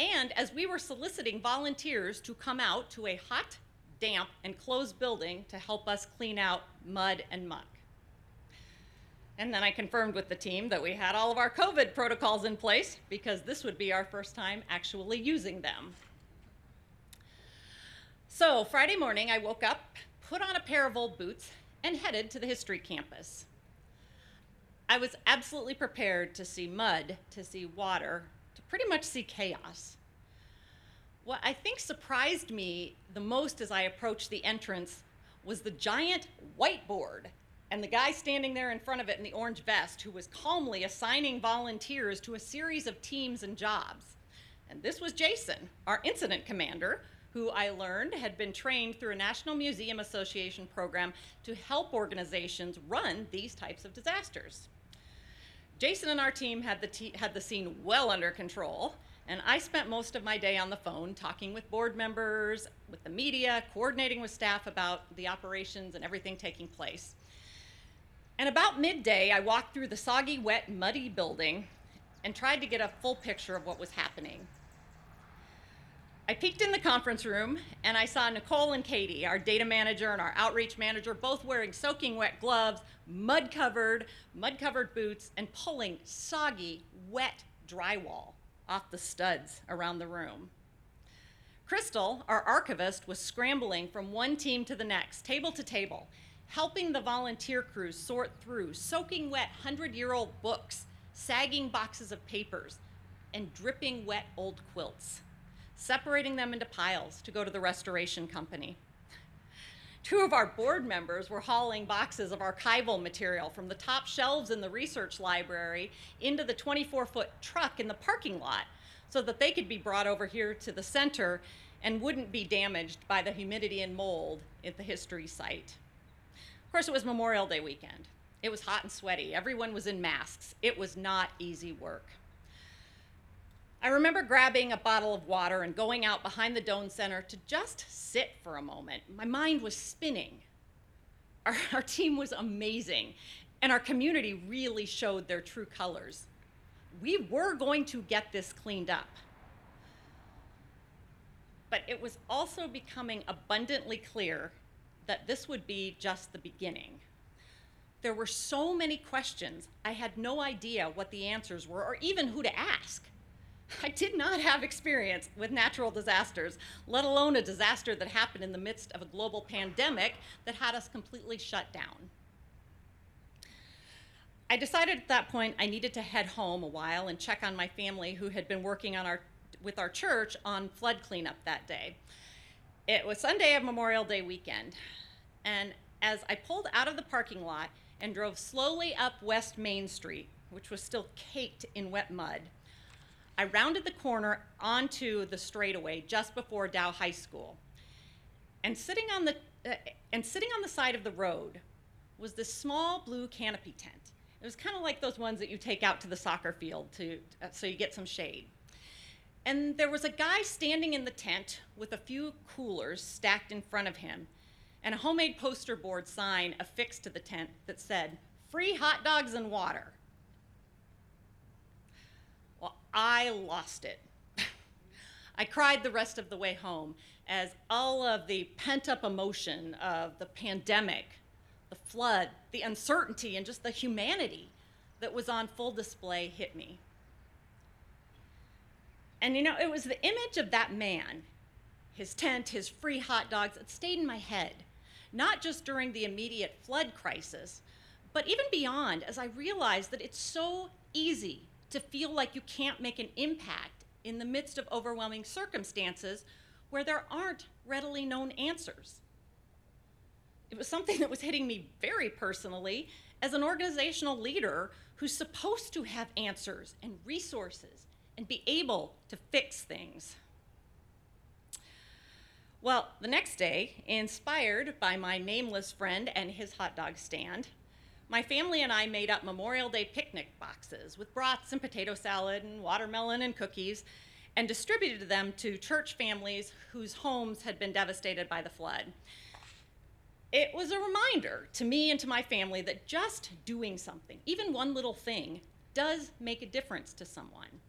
And as we were soliciting volunteers to come out to a hot, damp, and closed building to help us clean out mud and muck. And then I confirmed with the team that we had all of our COVID protocols in place because this would be our first time actually using them. So Friday morning, I woke up, put on a pair of old boots, and headed to the history campus. I was absolutely prepared to see mud, to see water, to pretty much see chaos. What I think surprised me the most as I approached the entrance was the giant whiteboard and the guy standing there in front of it in the orange vest who was calmly assigning volunteers to a series of teams and jobs. And this was Jason, our incident commander, who I learned had been trained through a National Museum Association program to help organizations run these types of disasters. Jason and our team had the, had the scene well under control and I spent most of my day on the phone talking with board members, with the media, coordinating with staff about the operations and everything taking place. And about midday, I walked through the soggy, wet, muddy building and tried to get a full picture of what was happening. I peeked in the conference room and I saw Nicole and Katie, our data manager and our outreach manager, both wearing soaking wet gloves, mud covered, mud covered boots, and pulling soggy, wet drywall off the studs around the room. Crystal, our archivist, was scrambling from one team to the next, table to table, helping the volunteer crews sort through soaking wet 100 year old books, sagging boxes of papers, and dripping wet old quilts, separating them into piles to go to the restoration company. Two of our board members were hauling boxes of archival material from the top shelves in the research library into the 24 foot truck in the parking lot so that they could be brought over here to the center and wouldn't be damaged by the humidity and mold at the history site. Of course, it was Memorial Day weekend. It was hot and sweaty. Everyone was in masks. It was not easy work. I remember grabbing a bottle of water and going out behind the Doan Center to just sit for a moment. My mind was spinning. Our, our team was amazing, and our community really showed their true colors. We were going to get this cleaned up. But it was also becoming abundantly clear that this would be just the beginning. There were so many questions, I had no idea what the answers were or even who to ask. I did not have experience with natural disasters, let alone a disaster that happened in the midst of a global pandemic that had us completely shut down. I decided at that point I needed to head home a while and check on my family who had been working on our, with our church on flood cleanup that day. It was Sunday of Memorial Day weekend, and as I pulled out of the parking lot and drove slowly up West Main Street, which was still caked in wet mud, I rounded the corner onto the straightaway just before Dow High School. And sitting on the uh, and sitting on the side of the road was this small blue canopy tent. It was kind of like those ones that you take out to the soccer field to uh, so you get some shade. And there was a guy standing in the tent with a few coolers stacked in front of him and a homemade poster board sign affixed to the tent that said, "Free hot dogs and water." Well, I lost it. I cried the rest of the way home as all of the pent up emotion of the pandemic, the flood, the uncertainty, and just the humanity that was on full display hit me. And you know, it was the image of that man, his tent, his free hot dogs, that stayed in my head, not just during the immediate flood crisis, but even beyond, as I realized that it's so easy to feel like you can't make an impact in the midst of overwhelming circumstances where there aren't readily known answers. It was something that was hitting me very personally as an organizational leader who's supposed to have answers and resources and be able to fix things. Well, the next day, inspired by my nameless friend and his hot dog stand, my family and I made up Memorial Day picnic boxes with broths and potato salad and watermelon and cookies and distributed them to church families whose homes had been devastated by the flood. It was a reminder to me and to my family that just doing something, even one little thing, does make a difference to someone.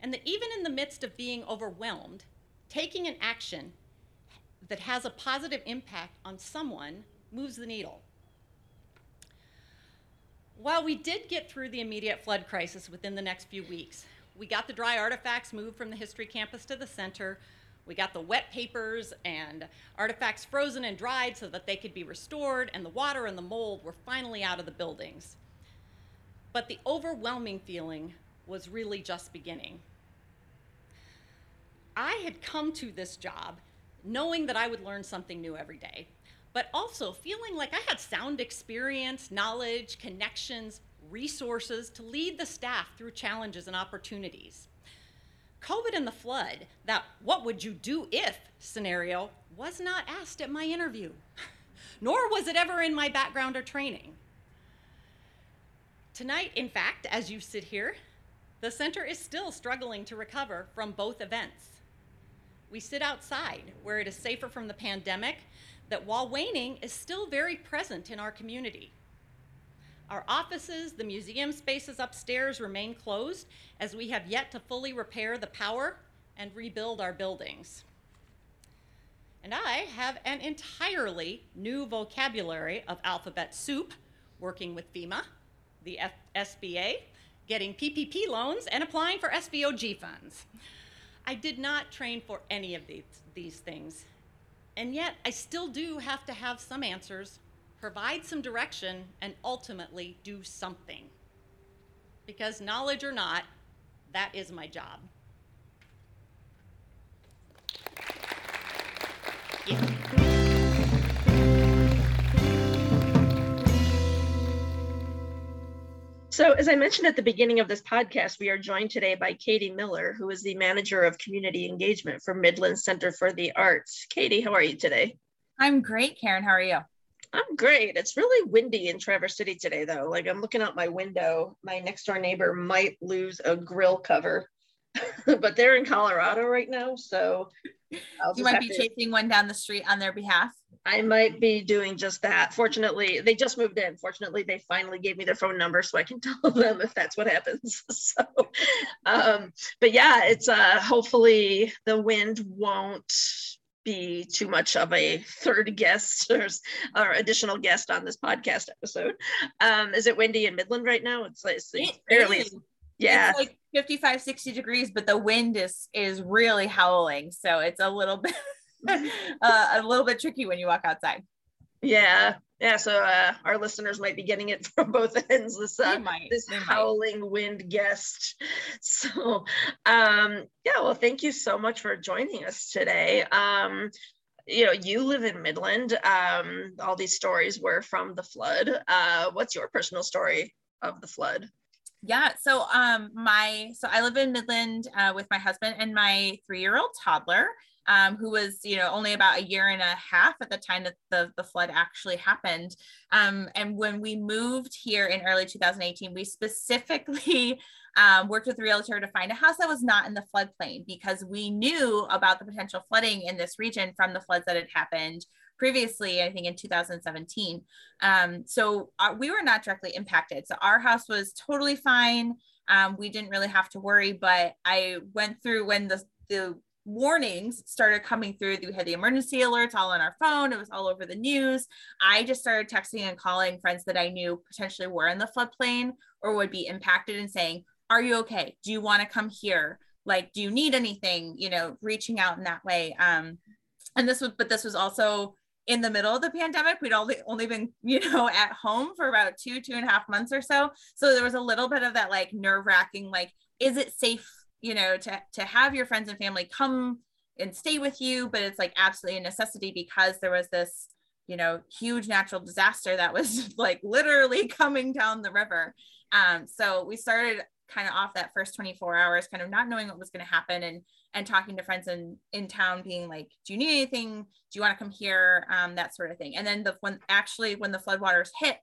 And that even in the midst of being overwhelmed, taking an action that has a positive impact on someone moves the needle. While we did get through the immediate flood crisis within the next few weeks, we got the dry artifacts moved from the history campus to the center. We got the wet papers and artifacts frozen and dried so that they could be restored, and the water and the mold were finally out of the buildings. But the overwhelming feeling was really just beginning. I had come to this job knowing that I would learn something new every day but also feeling like I had sound experience, knowledge, connections, resources to lead the staff through challenges and opportunities. COVID and the flood, that what would you do if scenario, was not asked at my interview, nor was it ever in my background or training. Tonight, in fact, as you sit here, the center is still struggling to recover from both events. We sit outside where it is safer from the pandemic that while waning is still very present in our community. Our offices, the museum spaces upstairs remain closed as we have yet to fully repair the power and rebuild our buildings. And I have an entirely new vocabulary of alphabet soup working with FEMA, the F- SBA, getting PPP loans, and applying for SVOG funds. I did not train for any of these, these things. And yet, I still do have to have some answers, provide some direction, and ultimately do something. Because, knowledge or not, that is my job. Yeah. So, as I mentioned at the beginning of this podcast, we are joined today by Katie Miller, who is the manager of community engagement for Midland Center for the Arts. Katie, how are you today? I'm great, Karen. How are you? I'm great. It's really windy in Traverse City today, though. Like, I'm looking out my window. My next door neighbor might lose a grill cover, but they're in Colorado right now. So, you might be to... chasing one down the street on their behalf. I might be doing just that. Fortunately, they just moved in. Fortunately, they finally gave me their phone number so I can tell them if that's what happens. So, um, but yeah, it's uh, hopefully the wind won't be too much of a third guest or, or additional guest on this podcast episode. Um, is it windy in Midland right now? It's, it's it fairly, is. yeah. It's like 55, 60 degrees, but the wind is is really howling. So it's a little bit uh, a little bit tricky when you walk outside. Yeah, yeah. So uh, our listeners might be getting it from both ends. This uh, this howling might. wind guest. So um, yeah. Well, thank you so much for joining us today. Um, you know, you live in Midland. Um, all these stories were from the flood. Uh, what's your personal story of the flood? Yeah. So um, my so I live in Midland uh, with my husband and my three year old toddler um, who was, you know, only about a year and a half at the time that the, the flood actually happened. Um, and when we moved here in early 2018, we specifically um, worked with a realtor to find a house that was not in the floodplain because we knew about the potential flooding in this region from the floods that had happened previously, I think in 2017. Um, so uh, we were not directly impacted. So our house was totally fine. Um, we didn't really have to worry, but I went through when the, the warnings started coming through. We had the emergency alerts all on our phone. It was all over the news. I just started texting and calling friends that I knew potentially were in the floodplain or would be impacted and saying, Are you okay? Do you want to come here? Like, do you need anything? You know, reaching out in that way. Um, and this was, but this was also in the middle of the pandemic. We'd only only been, you know, at home for about two, two and a half months or so. So there was a little bit of that like nerve wracking, like, is it safe you know to to have your friends and family come and stay with you but it's like absolutely a necessity because there was this you know huge natural disaster that was like literally coming down the river um, so we started kind of off that first 24 hours kind of not knowing what was going to happen and and talking to friends in in town being like do you need anything? Do you want to come here? Um, that sort of thing. And then the when actually when the floodwaters hit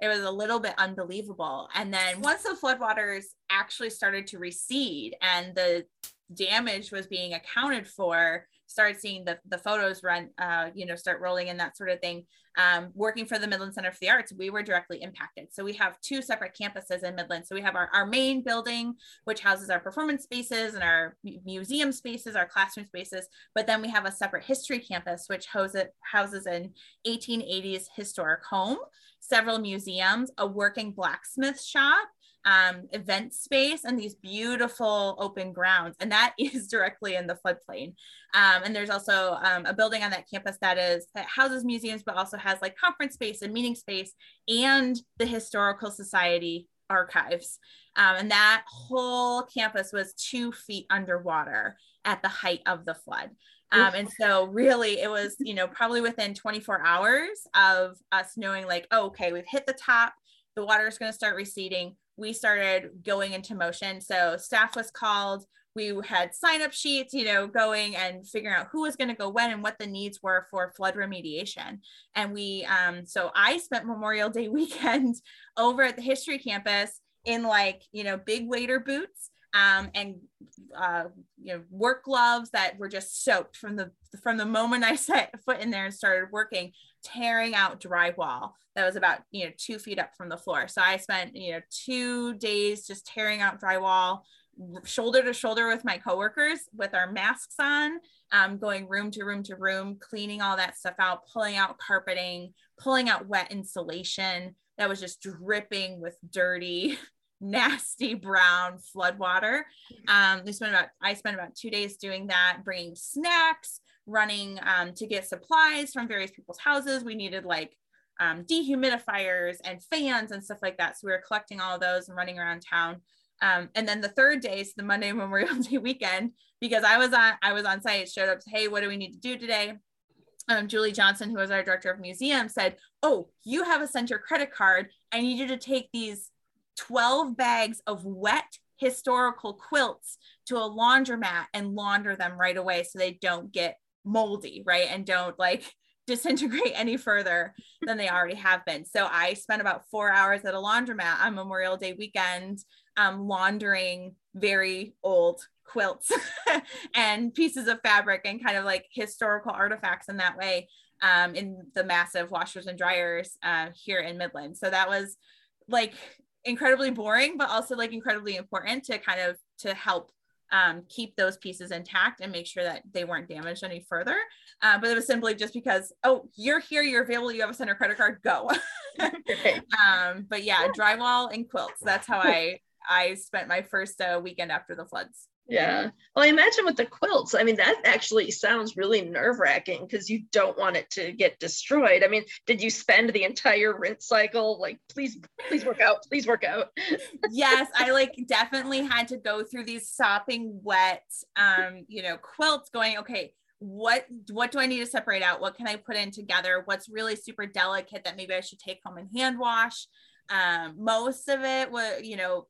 it was a little bit unbelievable. And then once the floodwaters actually started to recede and the damage was being accounted for, started seeing the, the photos run, uh, you know, start rolling and that sort of thing. Um, working for the Midland Center for the Arts, we were directly impacted. So we have two separate campuses in Midland. So we have our, our main building, which houses our performance spaces and our museum spaces, our classroom spaces. But then we have a separate history campus, which houses, houses an 1880s historic home several museums, a working blacksmith shop, um, event space, and these beautiful open grounds. And that is directly in the floodplain. Um, and there's also um, a building on that campus that is that houses museums, but also has like conference space and meeting space and the historical society archives. Um, and that whole campus was two feet underwater at the height of the flood. Um, and so really it was, you know, probably within 24 hours of us knowing like, oh, okay, we've hit the top, the water is going to start receding. We started going into motion. So staff was called. We had sign up sheets, you know, going and figuring out who was going to go when and what the needs were for flood remediation. And we, um, so I spent Memorial Day weekend over at the history campus in like, you know, big waiter boots um, and uh, you know work gloves that were just soaked from the from the moment I set foot in there and started working, tearing out drywall that was about you know two feet up from the floor. So I spent you know two days just tearing out drywall, shoulder to shoulder with my coworkers with our masks on, um, going room to room to room, cleaning all that stuff out, pulling out carpeting, pulling out wet insulation that was just dripping with dirty nasty brown floodwater. Um, we spent about I spent about two days doing that, bringing snacks, running um, to get supplies from various people's houses. We needed like um, dehumidifiers and fans and stuff like that. So we were collecting all of those and running around town. Um, and then the third day, so the Monday Memorial Day weekend, because I was on I was on site, showed up. Hey, what do we need to do today? Um, Julie Johnson, who was our director of museum, said, "Oh, you have a center credit card. I need you to take these 12 bags of wet historical quilts to a laundromat and launder them right away so they don't get moldy, right? And don't like disintegrate any further than they already have been. So I spent about four hours at a laundromat on Memorial Day weekend um, laundering very old quilts and pieces of fabric and kind of like historical artifacts in that way um, in the massive washers and dryers uh, here in Midland. So that was like incredibly boring, but also like incredibly important to kind of to help um, keep those pieces intact and make sure that they weren't damaged any further. Uh, but it was simply just because, oh, you're here, you're available, you have a center credit card, go. um, but yeah, drywall and quilts. That's how I I spent my first uh, weekend after the floods. Yeah. Well, I imagine with the quilts, I mean, that actually sounds really nerve wracking because you don't want it to get destroyed. I mean, did you spend the entire rinse cycle like, please, please work out, please work out? yes, I like definitely had to go through these sopping wet, um, you know, quilts going, okay, what what do I need to separate out? What can I put in together? What's really super delicate that maybe I should take home and hand wash? Um, most of it was, you know,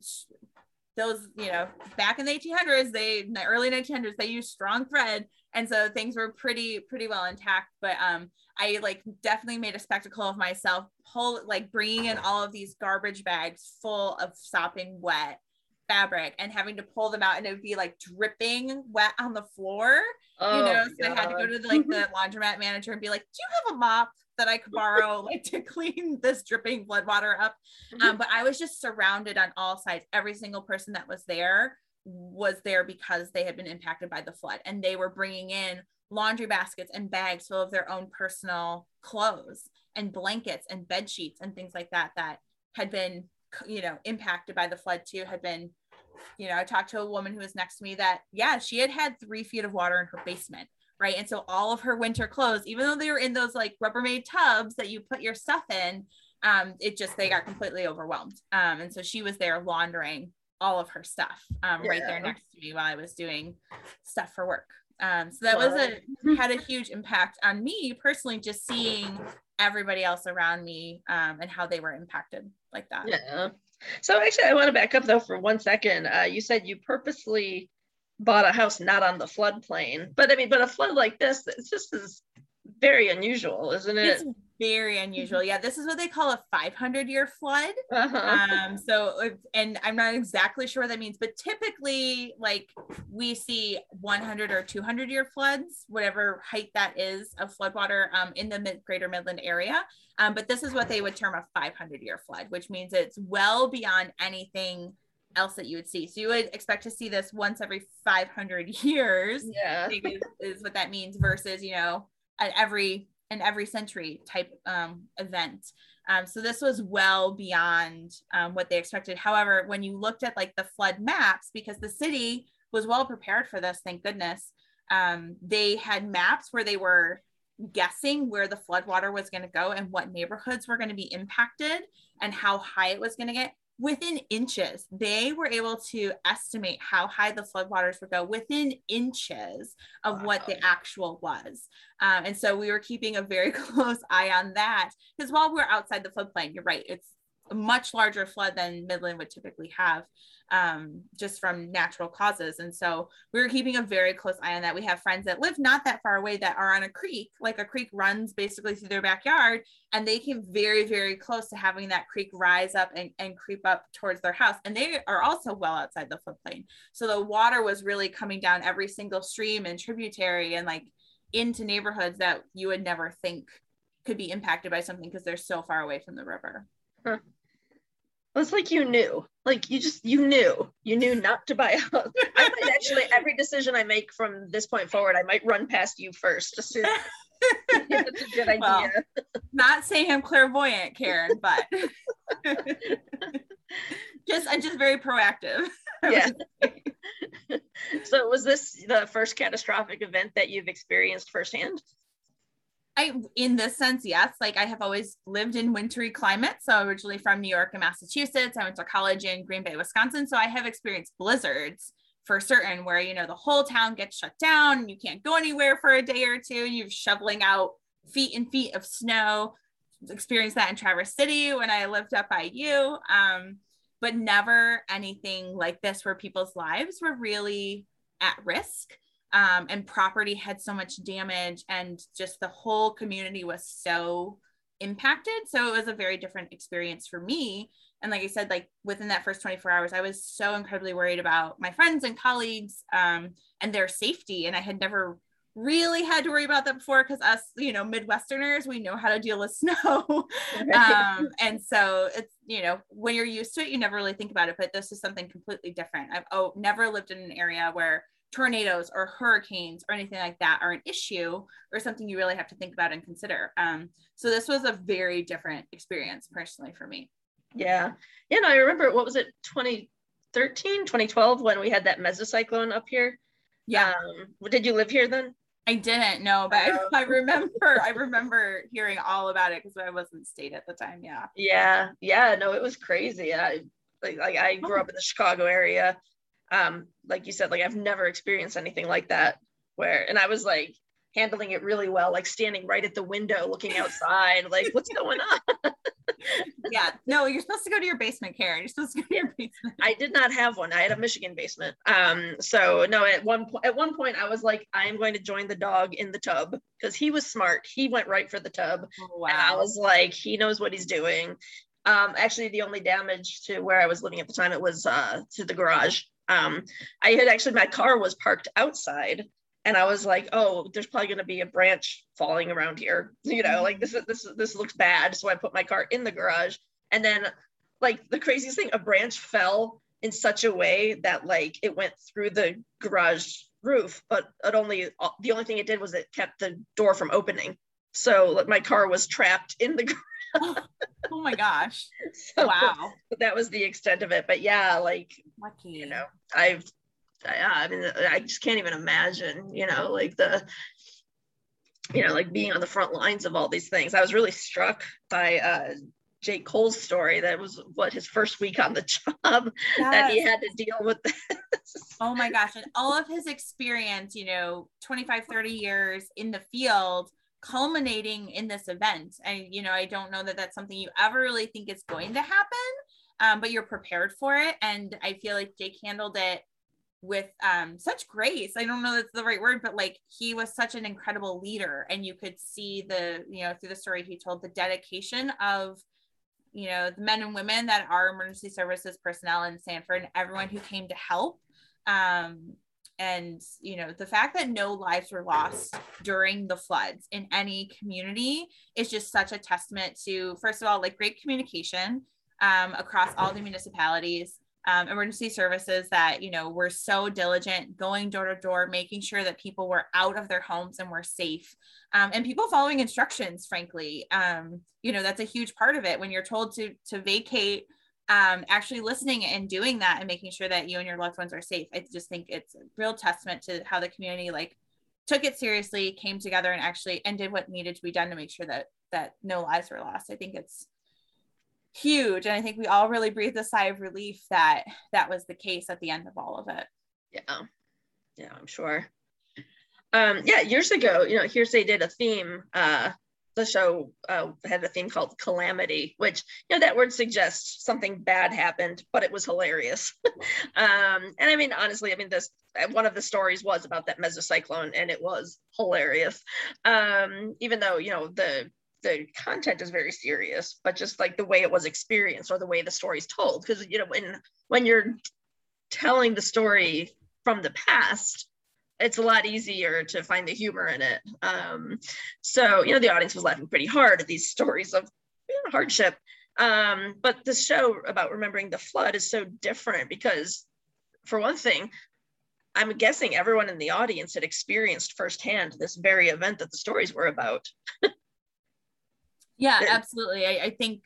those, you know, back in the 1800s, they in the early 1900s, they used strong thread, and so things were pretty pretty well intact. But um, I like definitely made a spectacle of myself, pull like bringing in all of these garbage bags full of sopping wet fabric and having to pull them out and it would be like dripping wet on the floor oh, you know so God. i had to go to the, like the laundromat manager and be like do you have a mop that I could borrow like to clean this dripping blood water up. Mm-hmm. Um, but I was just surrounded on all sides. Every single person that was there was there because they had been impacted by the flood and they were bringing in laundry baskets and bags full of their own personal clothes and blankets and bed sheets and things like that that had been you know impacted by the flood too had been you know i talked to a woman who was next to me that yeah she had had three feet of water in her basement right? And so all of her winter clothes, even though they were in those like Rubbermaid tubs that you put your stuff in, um, it just they got completely overwhelmed. Um, and so she was there laundering all of her stuff um, yeah. right there next to me while I was doing stuff for work. Um, so that was a had a huge impact on me personally, just seeing everybody else around me um, and how they were impacted like that. Yeah. So actually, I want to back up though for one second. Uh, you said you purposely bought a house not on the floodplain. But I mean, but a flood like this, it's just is very unusual, isn't it? It's very unusual. Yeah, this is what they call a 500 year flood. Uh-huh. Um, so, and I'm not exactly sure what that means, but typically, like we see 100 or 200 year floods, whatever height that is of floodwater um, in the mid- greater Midland area. Um, but this is what they would term a 500 year flood, which means it's well beyond anything else that you would see. So you would expect to see this once every 500 years. Yeah, is, is what that means versus you know at every an every century type um, event. Um, so this was well beyond um, what they expected. However, when you looked at like the flood maps, because the city was well prepared for this, thank goodness, um, they had maps where they were guessing where the flood water was going to go and what neighborhoods were going to be impacted and how high it was going to get within inches. They were able to estimate how high the floodwaters would go within inches of wow. what the actual was. Um, and so we were keeping a very close eye on that because while we're outside the floodplain, you're right, it's a much larger flood than Midland would typically have um, just from natural causes. And so we were keeping a very close eye on that. We have friends that live not that far away that are on a creek, like a creek runs basically through their backyard, and they came very, very close to having that creek rise up and, and creep up towards their house. And they are also well outside the floodplain. So the water was really coming down every single stream and tributary and like into neighborhoods that you would never think could be impacted by something because they're so far away from the river. Huh. It's like you knew, like you just you knew, you knew not to buy a house. I might actually every decision I make from this point forward, I might run past you first. Just to, that's a good idea. Well, not saying I'm clairvoyant, Karen, but just I'm just very proactive. Yeah. so was this the first catastrophic event that you've experienced firsthand? I, in this sense, yes. Like I have always lived in wintry climates. So originally from New York and Massachusetts, I went to college in Green Bay, Wisconsin. So I have experienced blizzards for certain, where you know the whole town gets shut down, and you can't go anywhere for a day or two, and you're shoveling out feet and feet of snow. Experienced that in Traverse City when I lived up by you, um, but never anything like this where people's lives were really at risk um, and property had so much damage and just the whole community was so impacted. So it was a very different experience for me. And like i said like within that first 24 hours i was so incredibly worried about my friends and colleagues um, and their safety. And i had never really had to worry about that before because us you know midwesterners we know how to deal with snow. Um, and so it's you know when you're used to it you never really think about it but this is something completely different. I've oh never lived in an area where tornadoes or hurricanes or anything like that are an issue or something you really have to think about and consider. Um, so this was a very different experience personally for me. Yeah. Yeah. No, I remember, what was it, 2013, 2012, when we had that mesocyclone up here? Yeah. Um, did you live here then? I didn't know, but I, I remember I remember hearing all about it because I was in state at the time. Yeah. Yeah. Yeah. No, it was crazy. I like, like I grew up in the Chicago area um like you said like i've never experienced anything like that where and i was like handling it really well like standing right at the window looking outside like what's going on? Yeah. No you're supposed to go to your basement karen. You're supposed to go to your basement. I did not have one. I had a michigan basement. Um so no at one point at one point i was like i am going to join the dog in the tub because he was smart. He went right for the tub. Oh, wow. and i was like he knows what he's doing. Um actually the only damage to where i was living at the time it was uh to the garage um, I had actually, my car was parked outside and I was like, oh, there's probably going to be a branch falling around here. You know, like this is, this, this looks bad. So I put my car in the garage and then like the craziest thing, a branch fell in such a way that like it went through the garage roof, but it only, the only thing it did was it kept the door from opening. So like, my car was trapped in the garage. oh my gosh. So, wow. That was the extent of it. But yeah, like lucky. You know, I've yeah, I mean I just can't even imagine, you know, like the you know, like being on the front lines of all these things. I was really struck by uh Jake Cole's story. That was what his first week on the job yes. that he had to deal with this. Oh my gosh. And all of his experience, you know, 25, 30 years in the field culminating in this event. And, you know, I don't know that that's something you ever really think is going to happen, um, but you're prepared for it. And I feel like Jake handled it with um, such grace. I don't know that's the right word, but like he was such an incredible leader. And you could see the, you know, through the story he told, the dedication of, you know, the men and women that are emergency services personnel in Sanford and everyone who came to help. Um, and you know the fact that no lives were lost during the floods in any community is just such a testament to first of all like great communication um, across all the municipalities um, emergency services that you know were so diligent going door to door making sure that people were out of their homes and were safe um, and people following instructions frankly um, you know that's a huge part of it when you're told to to vacate um, actually listening and doing that and making sure that you and your loved ones are safe. I just think it's a real testament to how the community like took it seriously, came together and actually and did what needed to be done to make sure that that no lives were lost. I think it's huge. And I think we all really breathed a sigh of relief that that was the case at the end of all of it. Yeah. Yeah, I'm sure. Um, yeah, years ago, you know, Hearsay did a theme uh, the show uh, had a theme called calamity which you know that word suggests something bad happened but it was hilarious. Um, and i mean honestly i mean this one of the stories was about that mesocyclone and it was hilarious. Um, even though you know the the content is very serious but just like the way it was experienced or the way the story's told because you know when when you're telling the story from the past it's a lot easier to find the humor in it. Um, so, you know, the audience was laughing pretty hard at these stories of you know, hardship. Um, but the show about remembering the flood is so different because, for one thing, I'm guessing everyone in the audience had experienced firsthand this very event that the stories were about. yeah, absolutely. I, I think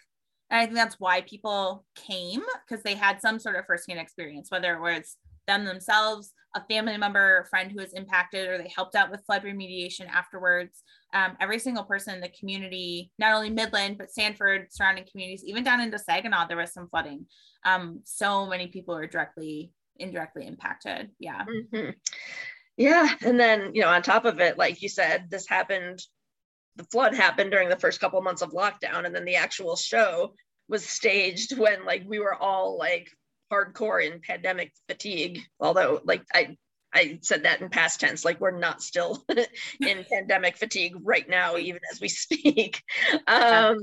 I think that's why people came because they had some sort of firsthand experience, whether it was them themselves, a family member, a friend who was impacted, or they helped out with flood remediation afterwards. Um, every single person in the community, not only Midland, but Sanford, surrounding communities, even down into Saginaw, there was some flooding. Um, so many people are directly, indirectly impacted. Yeah. Mm-hmm. Yeah. And then, you know, on top of it, like you said, this happened the flood happened during the first couple months of lockdown and then the actual show was staged when like we were all like hardcore in pandemic fatigue although like i i said that in past tense like we're not still in pandemic fatigue right now even as we speak um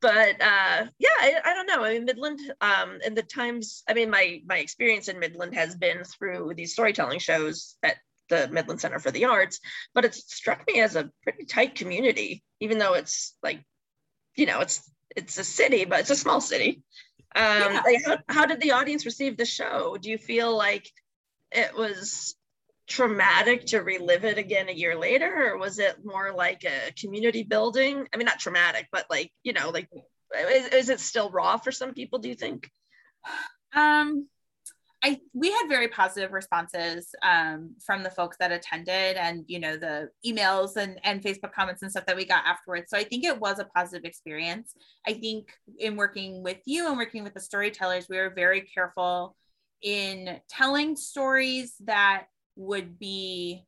but uh yeah I, I don't know i mean midland um and the times i mean my my experience in midland has been through these storytelling shows at the Midland Center for the Arts, but it struck me as a pretty tight community, even though it's like, you know, it's it's a city, but it's a small city. Um, yeah. like how, how did the audience receive the show? Do you feel like it was traumatic to relive it again a year later, or was it more like a community building? I mean, not traumatic, but like, you know, like, is, is it still raw for some people, do you think? Um, I we had very positive responses um, from the folks that attended, and you know the emails and and Facebook comments and stuff that we got afterwards. So I think it was a positive experience. I think in working with you and working with the storytellers, we were very careful in telling stories that would be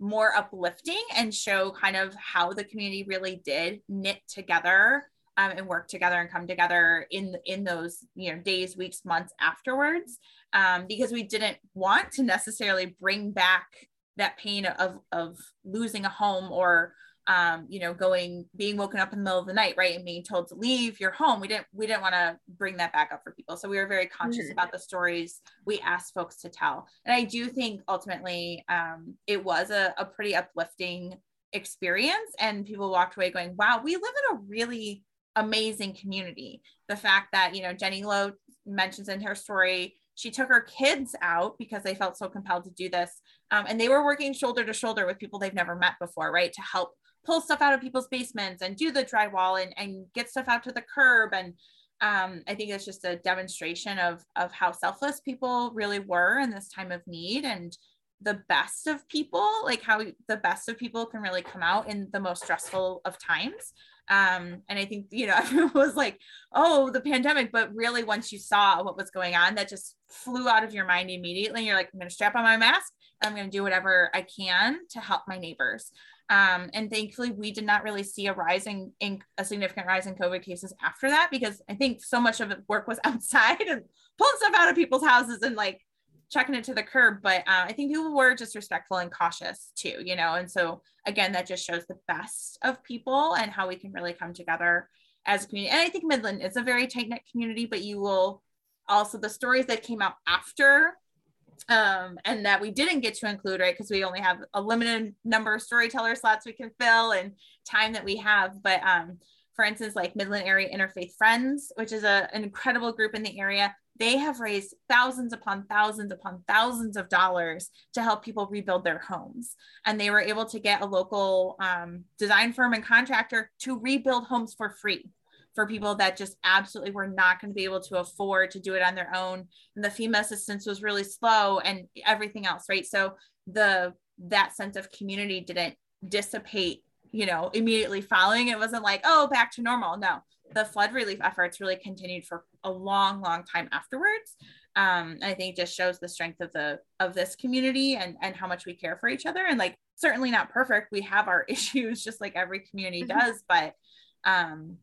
more uplifting and show kind of how the community really did knit together um, and work together and come together in in those you know days weeks months afterwards um, because we didn't want to necessarily bring back that pain of of losing a home or um, you know going being woken up in the middle of the night right and being told to leave your home. We didn't we didn't want to bring that back up for people. So we were very conscious mm-hmm. about the stories we asked folks to tell. And i do think ultimately um, it was a, a pretty uplifting experience and people walked away going wow we live in a really amazing community. The fact that you know jenny lowe mentions in her story she took her kids out because they felt so compelled to do this. Um, and they were working shoulder to shoulder with people they've never met before, right? To help pull stuff out of people's basements and do the drywall and, and get stuff out to the curb. And um, I think it's just a demonstration of, of how selfless people really were in this time of need and the best of people, like how the best of people can really come out in the most stressful of times. Um, and I think, you know, everyone was like, oh, the pandemic. But really, once you saw what was going on, that just flew out of your mind immediately. And you're like, I'm going to strap on my mask. I'm going to do whatever I can to help my neighbors. Um, and thankfully, we did not really see a rising in a significant rise in COVID cases after that because I think so much of the work was outside and pulling stuff out of people's houses and like chucking it to the curb. But uh, I think people were just respectful and cautious too, you know. And so again, that just shows the best of people and how we can really come together as a community. And I think Midland is a very tight knit community, but you will also the stories that came out after um, and that we didn't get to include, right? Because we only have a limited number of storyteller slots we can fill and time that we have. But um, for instance, like Midland Area Interfaith Friends, which is a, an incredible group in the area, they have raised thousands upon thousands upon thousands of dollars to help people rebuild their homes. And they were able to get a local um, design firm and contractor to rebuild homes for free for people that just absolutely were not going to be able to afford to do it on their own. And the FEMA assistance was really slow and everything else, right? So the that sense of community didn't dissipate, you know, immediately following. It wasn't like, oh, back to normal. No, the flood relief efforts really continued for a long, long time afterwards. Um, I think it just shows the strength of the of this community and and how much we care for each other. And like certainly not perfect. We have our issues just like every community mm-hmm. does, but um,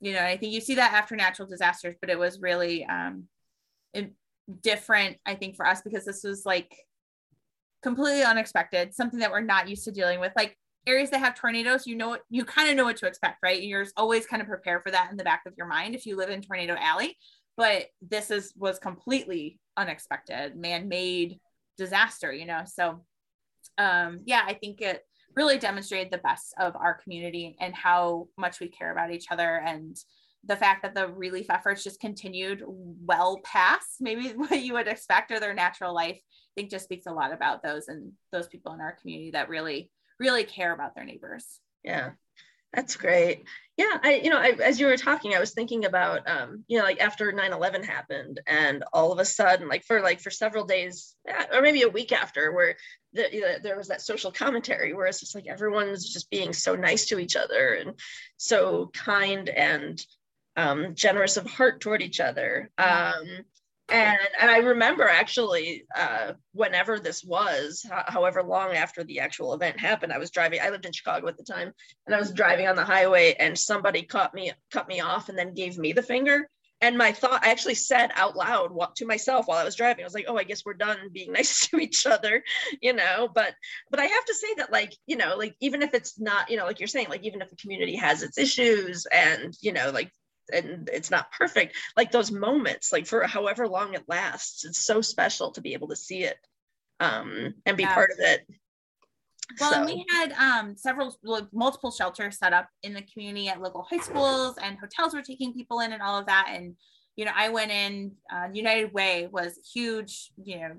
you know, I think you see that after natural disasters, but it was really um different, I think, for us because this was like completely unexpected, something that we're not used to dealing with. Like areas that have tornadoes, you know what you kind of know what to expect, right? You're always kind of prepared for that in the back of your mind if you live in Tornado Alley. But this is was completely unexpected, man-made disaster, you know. So um yeah, I think it really demonstrated the best of our community and how much we care about each other and the fact that the relief efforts just continued well past maybe what you would expect or their natural life i think just speaks a lot about those and those people in our community that really really care about their neighbors. Yeah. That's great. Yeah, I, you know, I, as you were talking, I was thinking about, um, you know, like after 9/11 happened, and all of a sudden, like for like for several days, or maybe a week after, where the, you know, there was that social commentary, where it's just like everyone's just being so nice to each other and so kind and um, generous of heart toward each other. Um, and and I remember actually uh, whenever this was, however long after the actual event happened, I was driving. I lived in Chicago at the time, and I was driving on the highway, and somebody caught me cut me off, and then gave me the finger. And my thought, I actually said out loud to myself while I was driving, I was like, "Oh, I guess we're done being nice to each other," you know. But but I have to say that, like, you know, like even if it's not, you know, like you're saying, like even if the community has its issues, and you know, like and it's not perfect like those moments like for however long it lasts it's so special to be able to see it um and be yeah. part of it well so. and we had um several multiple shelters set up in the community at local high schools and hotels were taking people in and all of that and you know i went in uh, united way was huge you know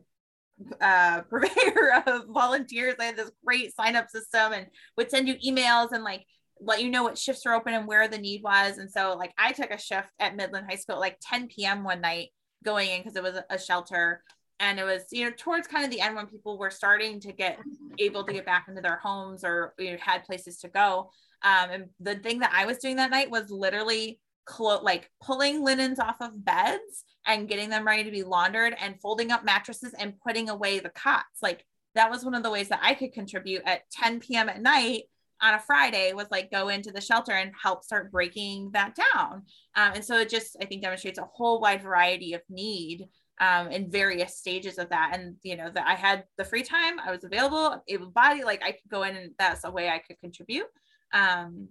uh purveyor of volunteers I had this great sign up system and would send you emails and like let you know what shifts are open and where the need was. And so, like, I took a shift at Midland High School at like 10 p.m. one night going in because it was a shelter. And it was, you know, towards kind of the end when people were starting to get able to get back into their homes or you know, had places to go. Um, and the thing that I was doing that night was literally clo- like pulling linens off of beds and getting them ready to be laundered and folding up mattresses and putting away the cots. Like that was one of the ways that I could contribute at 10 p.m. at night on a Friday was like go into the shelter and help start breaking that down. Um, and so it just, I think, demonstrates a whole wide variety of need um, in various stages of that. And, you know, that I had the free time, I was available, able body, like I could go in and that's a way I could contribute um,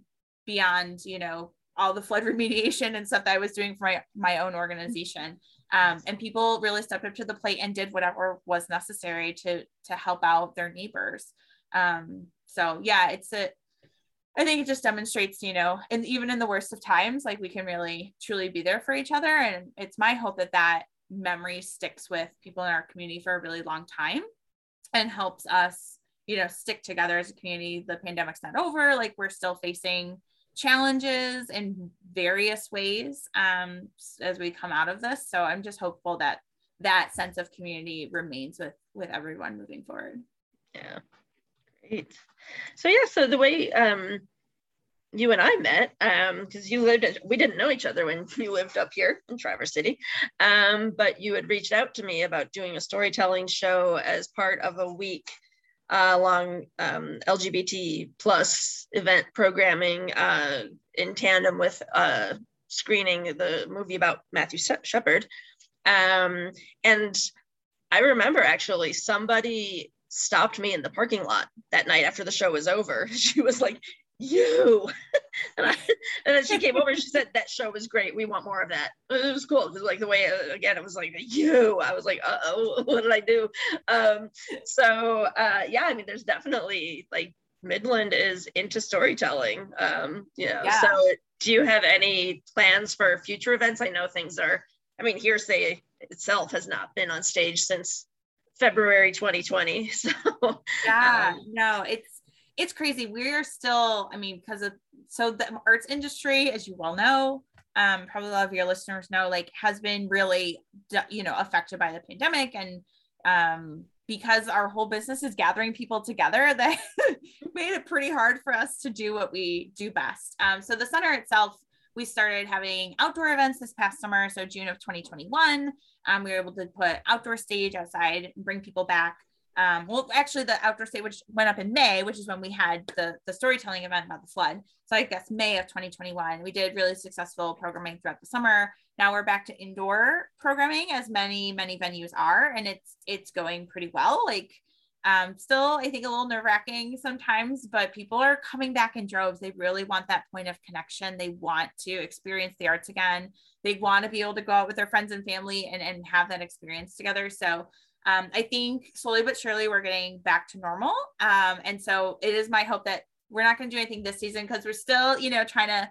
beyond, you know, all the flood remediation and stuff that I was doing for my, my own organization. Um, and people really stepped up to the plate and did whatever was necessary to to help out their neighbors. Um, so yeah, it's a I think it just demonstrates, you know, and even in the worst of times, like we can really truly be there for each other. And it's my hope that that memory sticks with people in our community for a really long time and helps us, you know, stick together as a community. The pandemic's not over. Like we're still facing challenges in various ways um, as we come out of this. So I'm just hopeful that that sense of community remains with with everyone moving forward. Yeah. Great. So yeah, so the way um, you and I met, because um, you lived, we didn't know each other when you lived up here in Traverse City, um, but you had reached out to me about doing a storytelling show as part of a week uh, long um, LGBT plus event programming uh, in tandem with uh, screening the movie about Matthew Shepard. Um, and I remember actually somebody stopped me in the parking lot that night after the show was over. She was like, you. And, I, and then she came over and she said that show was great. We want more of that. It was cool. Because like the way uh, again it was like you. I was like oh what did i do? Um so uh yeah i mean there's definitely like midland is into storytelling um you know yeah. so do you have any plans for future events? I know things are i mean hearsay itself has not been on stage since February 2020. So yeah, um, no, it's it's crazy. We're still, I mean, because of so the arts industry, as you well know, um, probably a lot of your listeners know, like has been really, you know, affected by the pandemic, and um, because our whole business is gathering people together, that made it pretty hard for us to do what we do best. Um, so the center itself we started having outdoor events this past summer. So June of 2021, um, we were able to put outdoor stage outside and bring people back. Um, well, actually, the outdoor stage which went up in May, which is when we had the the storytelling event about the flood. So I guess May of 2021, we did really successful programming throughout the summer. Now we're back to indoor programming, as many many venues are, and it's it's going pretty well. Like um, still, I think a little nerve wracking sometimes, but people are coming back in droves. They really want that point of connection. They want to experience the arts again. They want to be able to go out with their friends and family and, and have that experience together. So um, I think slowly but surely we're getting back to normal. Um, and so it is my hope that we're not going to do anything this season because we're still, you know, trying to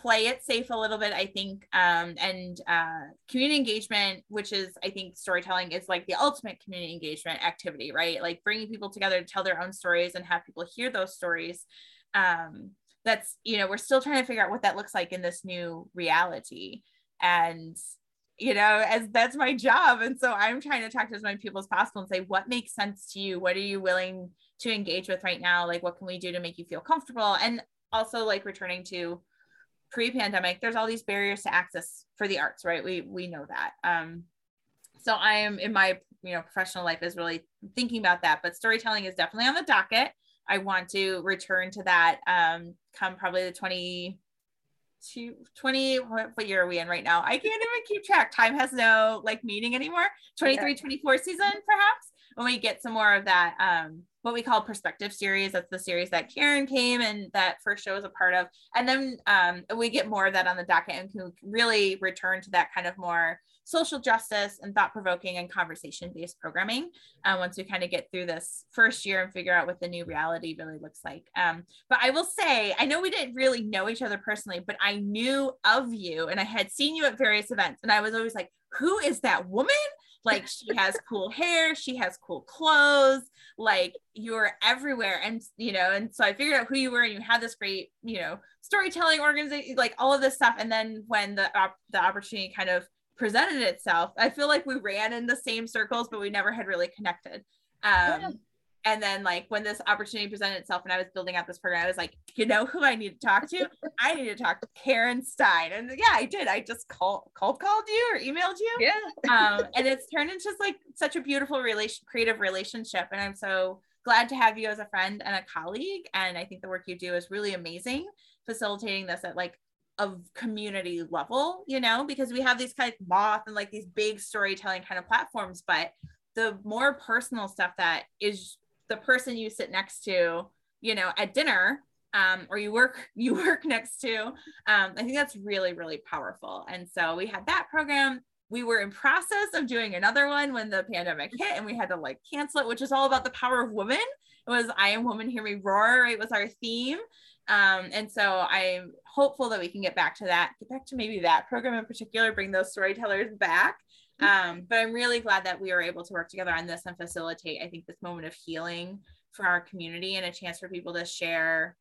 play it safe a little bit i think um, and uh, community engagement which is i think storytelling is like the ultimate community engagement activity right? Like bringing people together to tell their own stories and have people hear those stories um, that's you know we're still trying to figure out what that looks like in this new reality. And you know as that's my job. And so i'm trying to talk to as many people as possible and say what makes sense to you? What are you willing to engage with right now? Like what can we do to make you feel comfortable? And also like returning to pre-pandemic there's all these barriers to access for the arts right? We we know that. Um so i am in my you know professional life is really thinking about that but storytelling is definitely on the docket. I want to return to that um come probably the 20 20 what, what, year are we in right now? I can't even keep track. Time has no like meaning anymore. 23 yeah. 24 season perhaps when we get some more of that um what we call perspective series that's the series that karen came and that first show was a part of and then um we get more of that on the docket and can really return to that kind of more social justice and thought provoking and conversation based programming uh, once we kind of get through this first year and figure out what the new reality really looks like. Um, but I will say, I know we didn't really know each other personally, but I knew of you and I had seen you at various events. And I was always like, who is that woman? Like she has cool hair, she has cool clothes, like you're everywhere. And, you know, and so I figured out who you were and you had this great, you know, storytelling organization, like all of this stuff. And then when the, op- the opportunity kind of presented itself, I feel like we ran in the same circles, but we never had really connected. Um. And then, like, when this opportunity presented itself and I was building out this program, I was like, you know who I need to talk to? I need to talk to Karen Stein. And yeah, I did. I just called, called, called you or emailed you. Yeah. um, and it's turned into just like such a beautiful relation, creative relationship. And I'm so glad to have you as a friend and a colleague. And I think the work you do is really amazing, facilitating this at like of community level, you know, because we have these kind of moth and like these big storytelling kind of platforms, but the more personal stuff that is the person you sit next to, you know, at dinner, um, or you work you work next to, um, I think that's really really powerful. And so we had that program. We were in process of doing another one when the pandemic hit, and we had to like cancel it, which is all about the power of women. It was I am woman, hear me roar. Right, was our theme. Um, and so I'm hopeful that we can get back to that, get back to maybe that program in particular, bring those storytellers back. Um, but I'm really glad that we were able to work together on this and facilitate, I think, this moment of healing for our community and a chance for people to share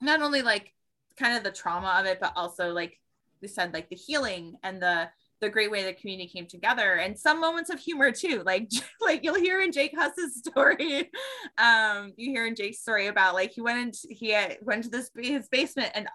not only like kind of the trauma of it, but also like we said, like the healing and the the great way the community came together and some moments of humor too. Like like you'll hear in jake huss's story um you hear in jake's story about like he went into he had, went to this his basement and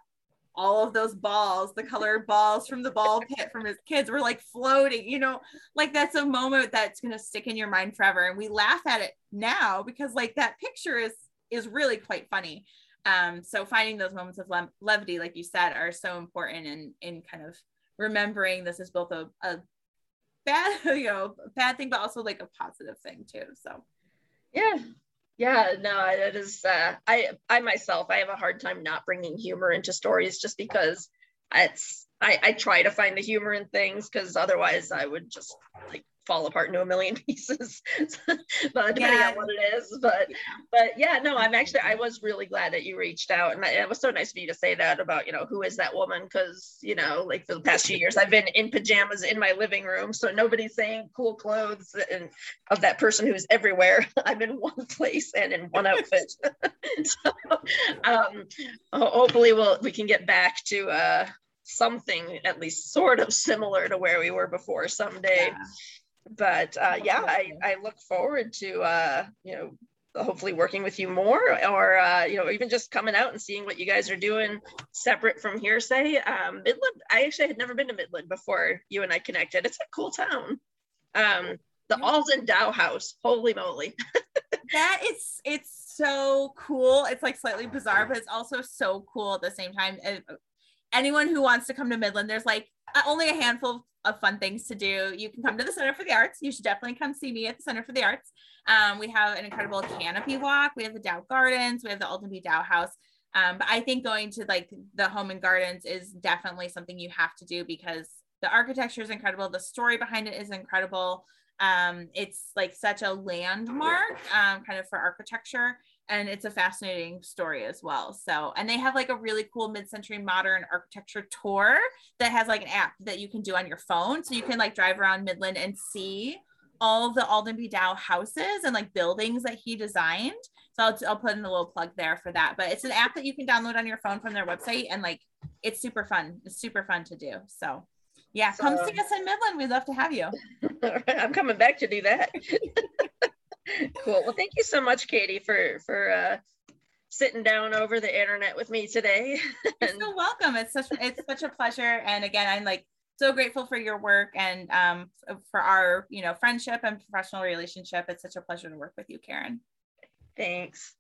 all of those balls the colored balls from the ball pit from his kids were like floating you know like that's a moment that's going to stick in your mind forever and we laugh at it now because like that picture is is really quite funny um so finding those moments of le- levity like you said are so important in in kind of remembering this is both a, a bad, you know, bad thing, but also like a positive thing too. So yeah. Yeah, no, it is. Uh, I, I myself, I have a hard time not bringing humor into stories just because it's. I, I try to find the humor in things because otherwise I would just like fall apart into a million pieces. But depending yeah. on what it is but but yeah no i'm actually i was really glad that you reached out. And it was so nice of you to say that about you know who is that woman? Because you know like for the past few years i've been in pajamas in my living room so nobody's saying cool clothes and of that person who's everywhere. I'm in one place and in one outfit. So um hopefully we'll we can get back to uh something at least sort of similar to where we were before someday. Yeah but uh, yeah, I, I look forward to uh, you know hopefully working with you more or uh, you know even just coming out and seeing what you guys are doing separate from hearsay. Um, midland i actually had never been to midland before you and i connected. It's a cool town. Um, the alden dow house holy moly. That is it's so cool. It's like slightly bizarre but it's also so cool at the same time. Anyone who wants to come to midland there's like only a handful of fun things to do. You can come to the Center for the Arts. You should definitely come see me at the Center for the Arts. Um, we have an incredible canopy walk. We have the Dow Gardens. We have the Alden B. Dow House. Um, but I think going to like the home and gardens is definitely something you have to do because the architecture is incredible. The story behind it is incredible. Um, it's like such a landmark um, kind of for architecture and it's a fascinating story as well. So, and they have like a really cool mid-century modern architecture tour that has like an app that you can do on your phone, so you can like drive around Midland and see all the Alden B. Dow houses and like buildings that he designed. So I'll, I'll put in a little plug there for that. But it's an app that you can download on your phone from their website and like it's super fun. It's super fun to do. So yeah, come see us in Midland. We'd love to have you. I'm coming back to do that. cool. Well, thank you so much, Katie, for for uh, sitting down over the internet with me today. You're so welcome. It's such it's such a pleasure. And again, I'm like so grateful for your work and um, for our you know friendship and professional relationship. It's such a pleasure to work with you, Karen. Thanks.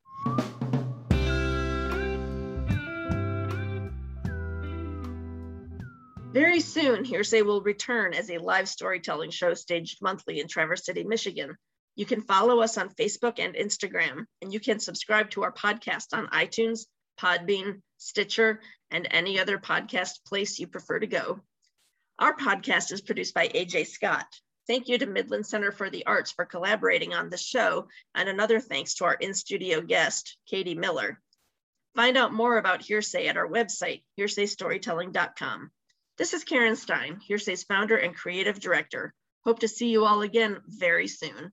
Very soon, Hearsay will return as a live storytelling show staged monthly in Traverse City, Michigan. You can follow us on Facebook and Instagram, and you can subscribe to our podcast on iTunes, Podbean, Stitcher, and any other podcast place you prefer to go. Our podcast is produced by AJ Scott. Thank you to Midland Center for the Arts for collaborating on the show, and another thanks to our in studio guest, Katie Miller. Find out more about Hearsay at our website, hearsaystorytelling.com. This is Karen Stein, Hearsay's founder and creative director. Hope to see you all again very soon.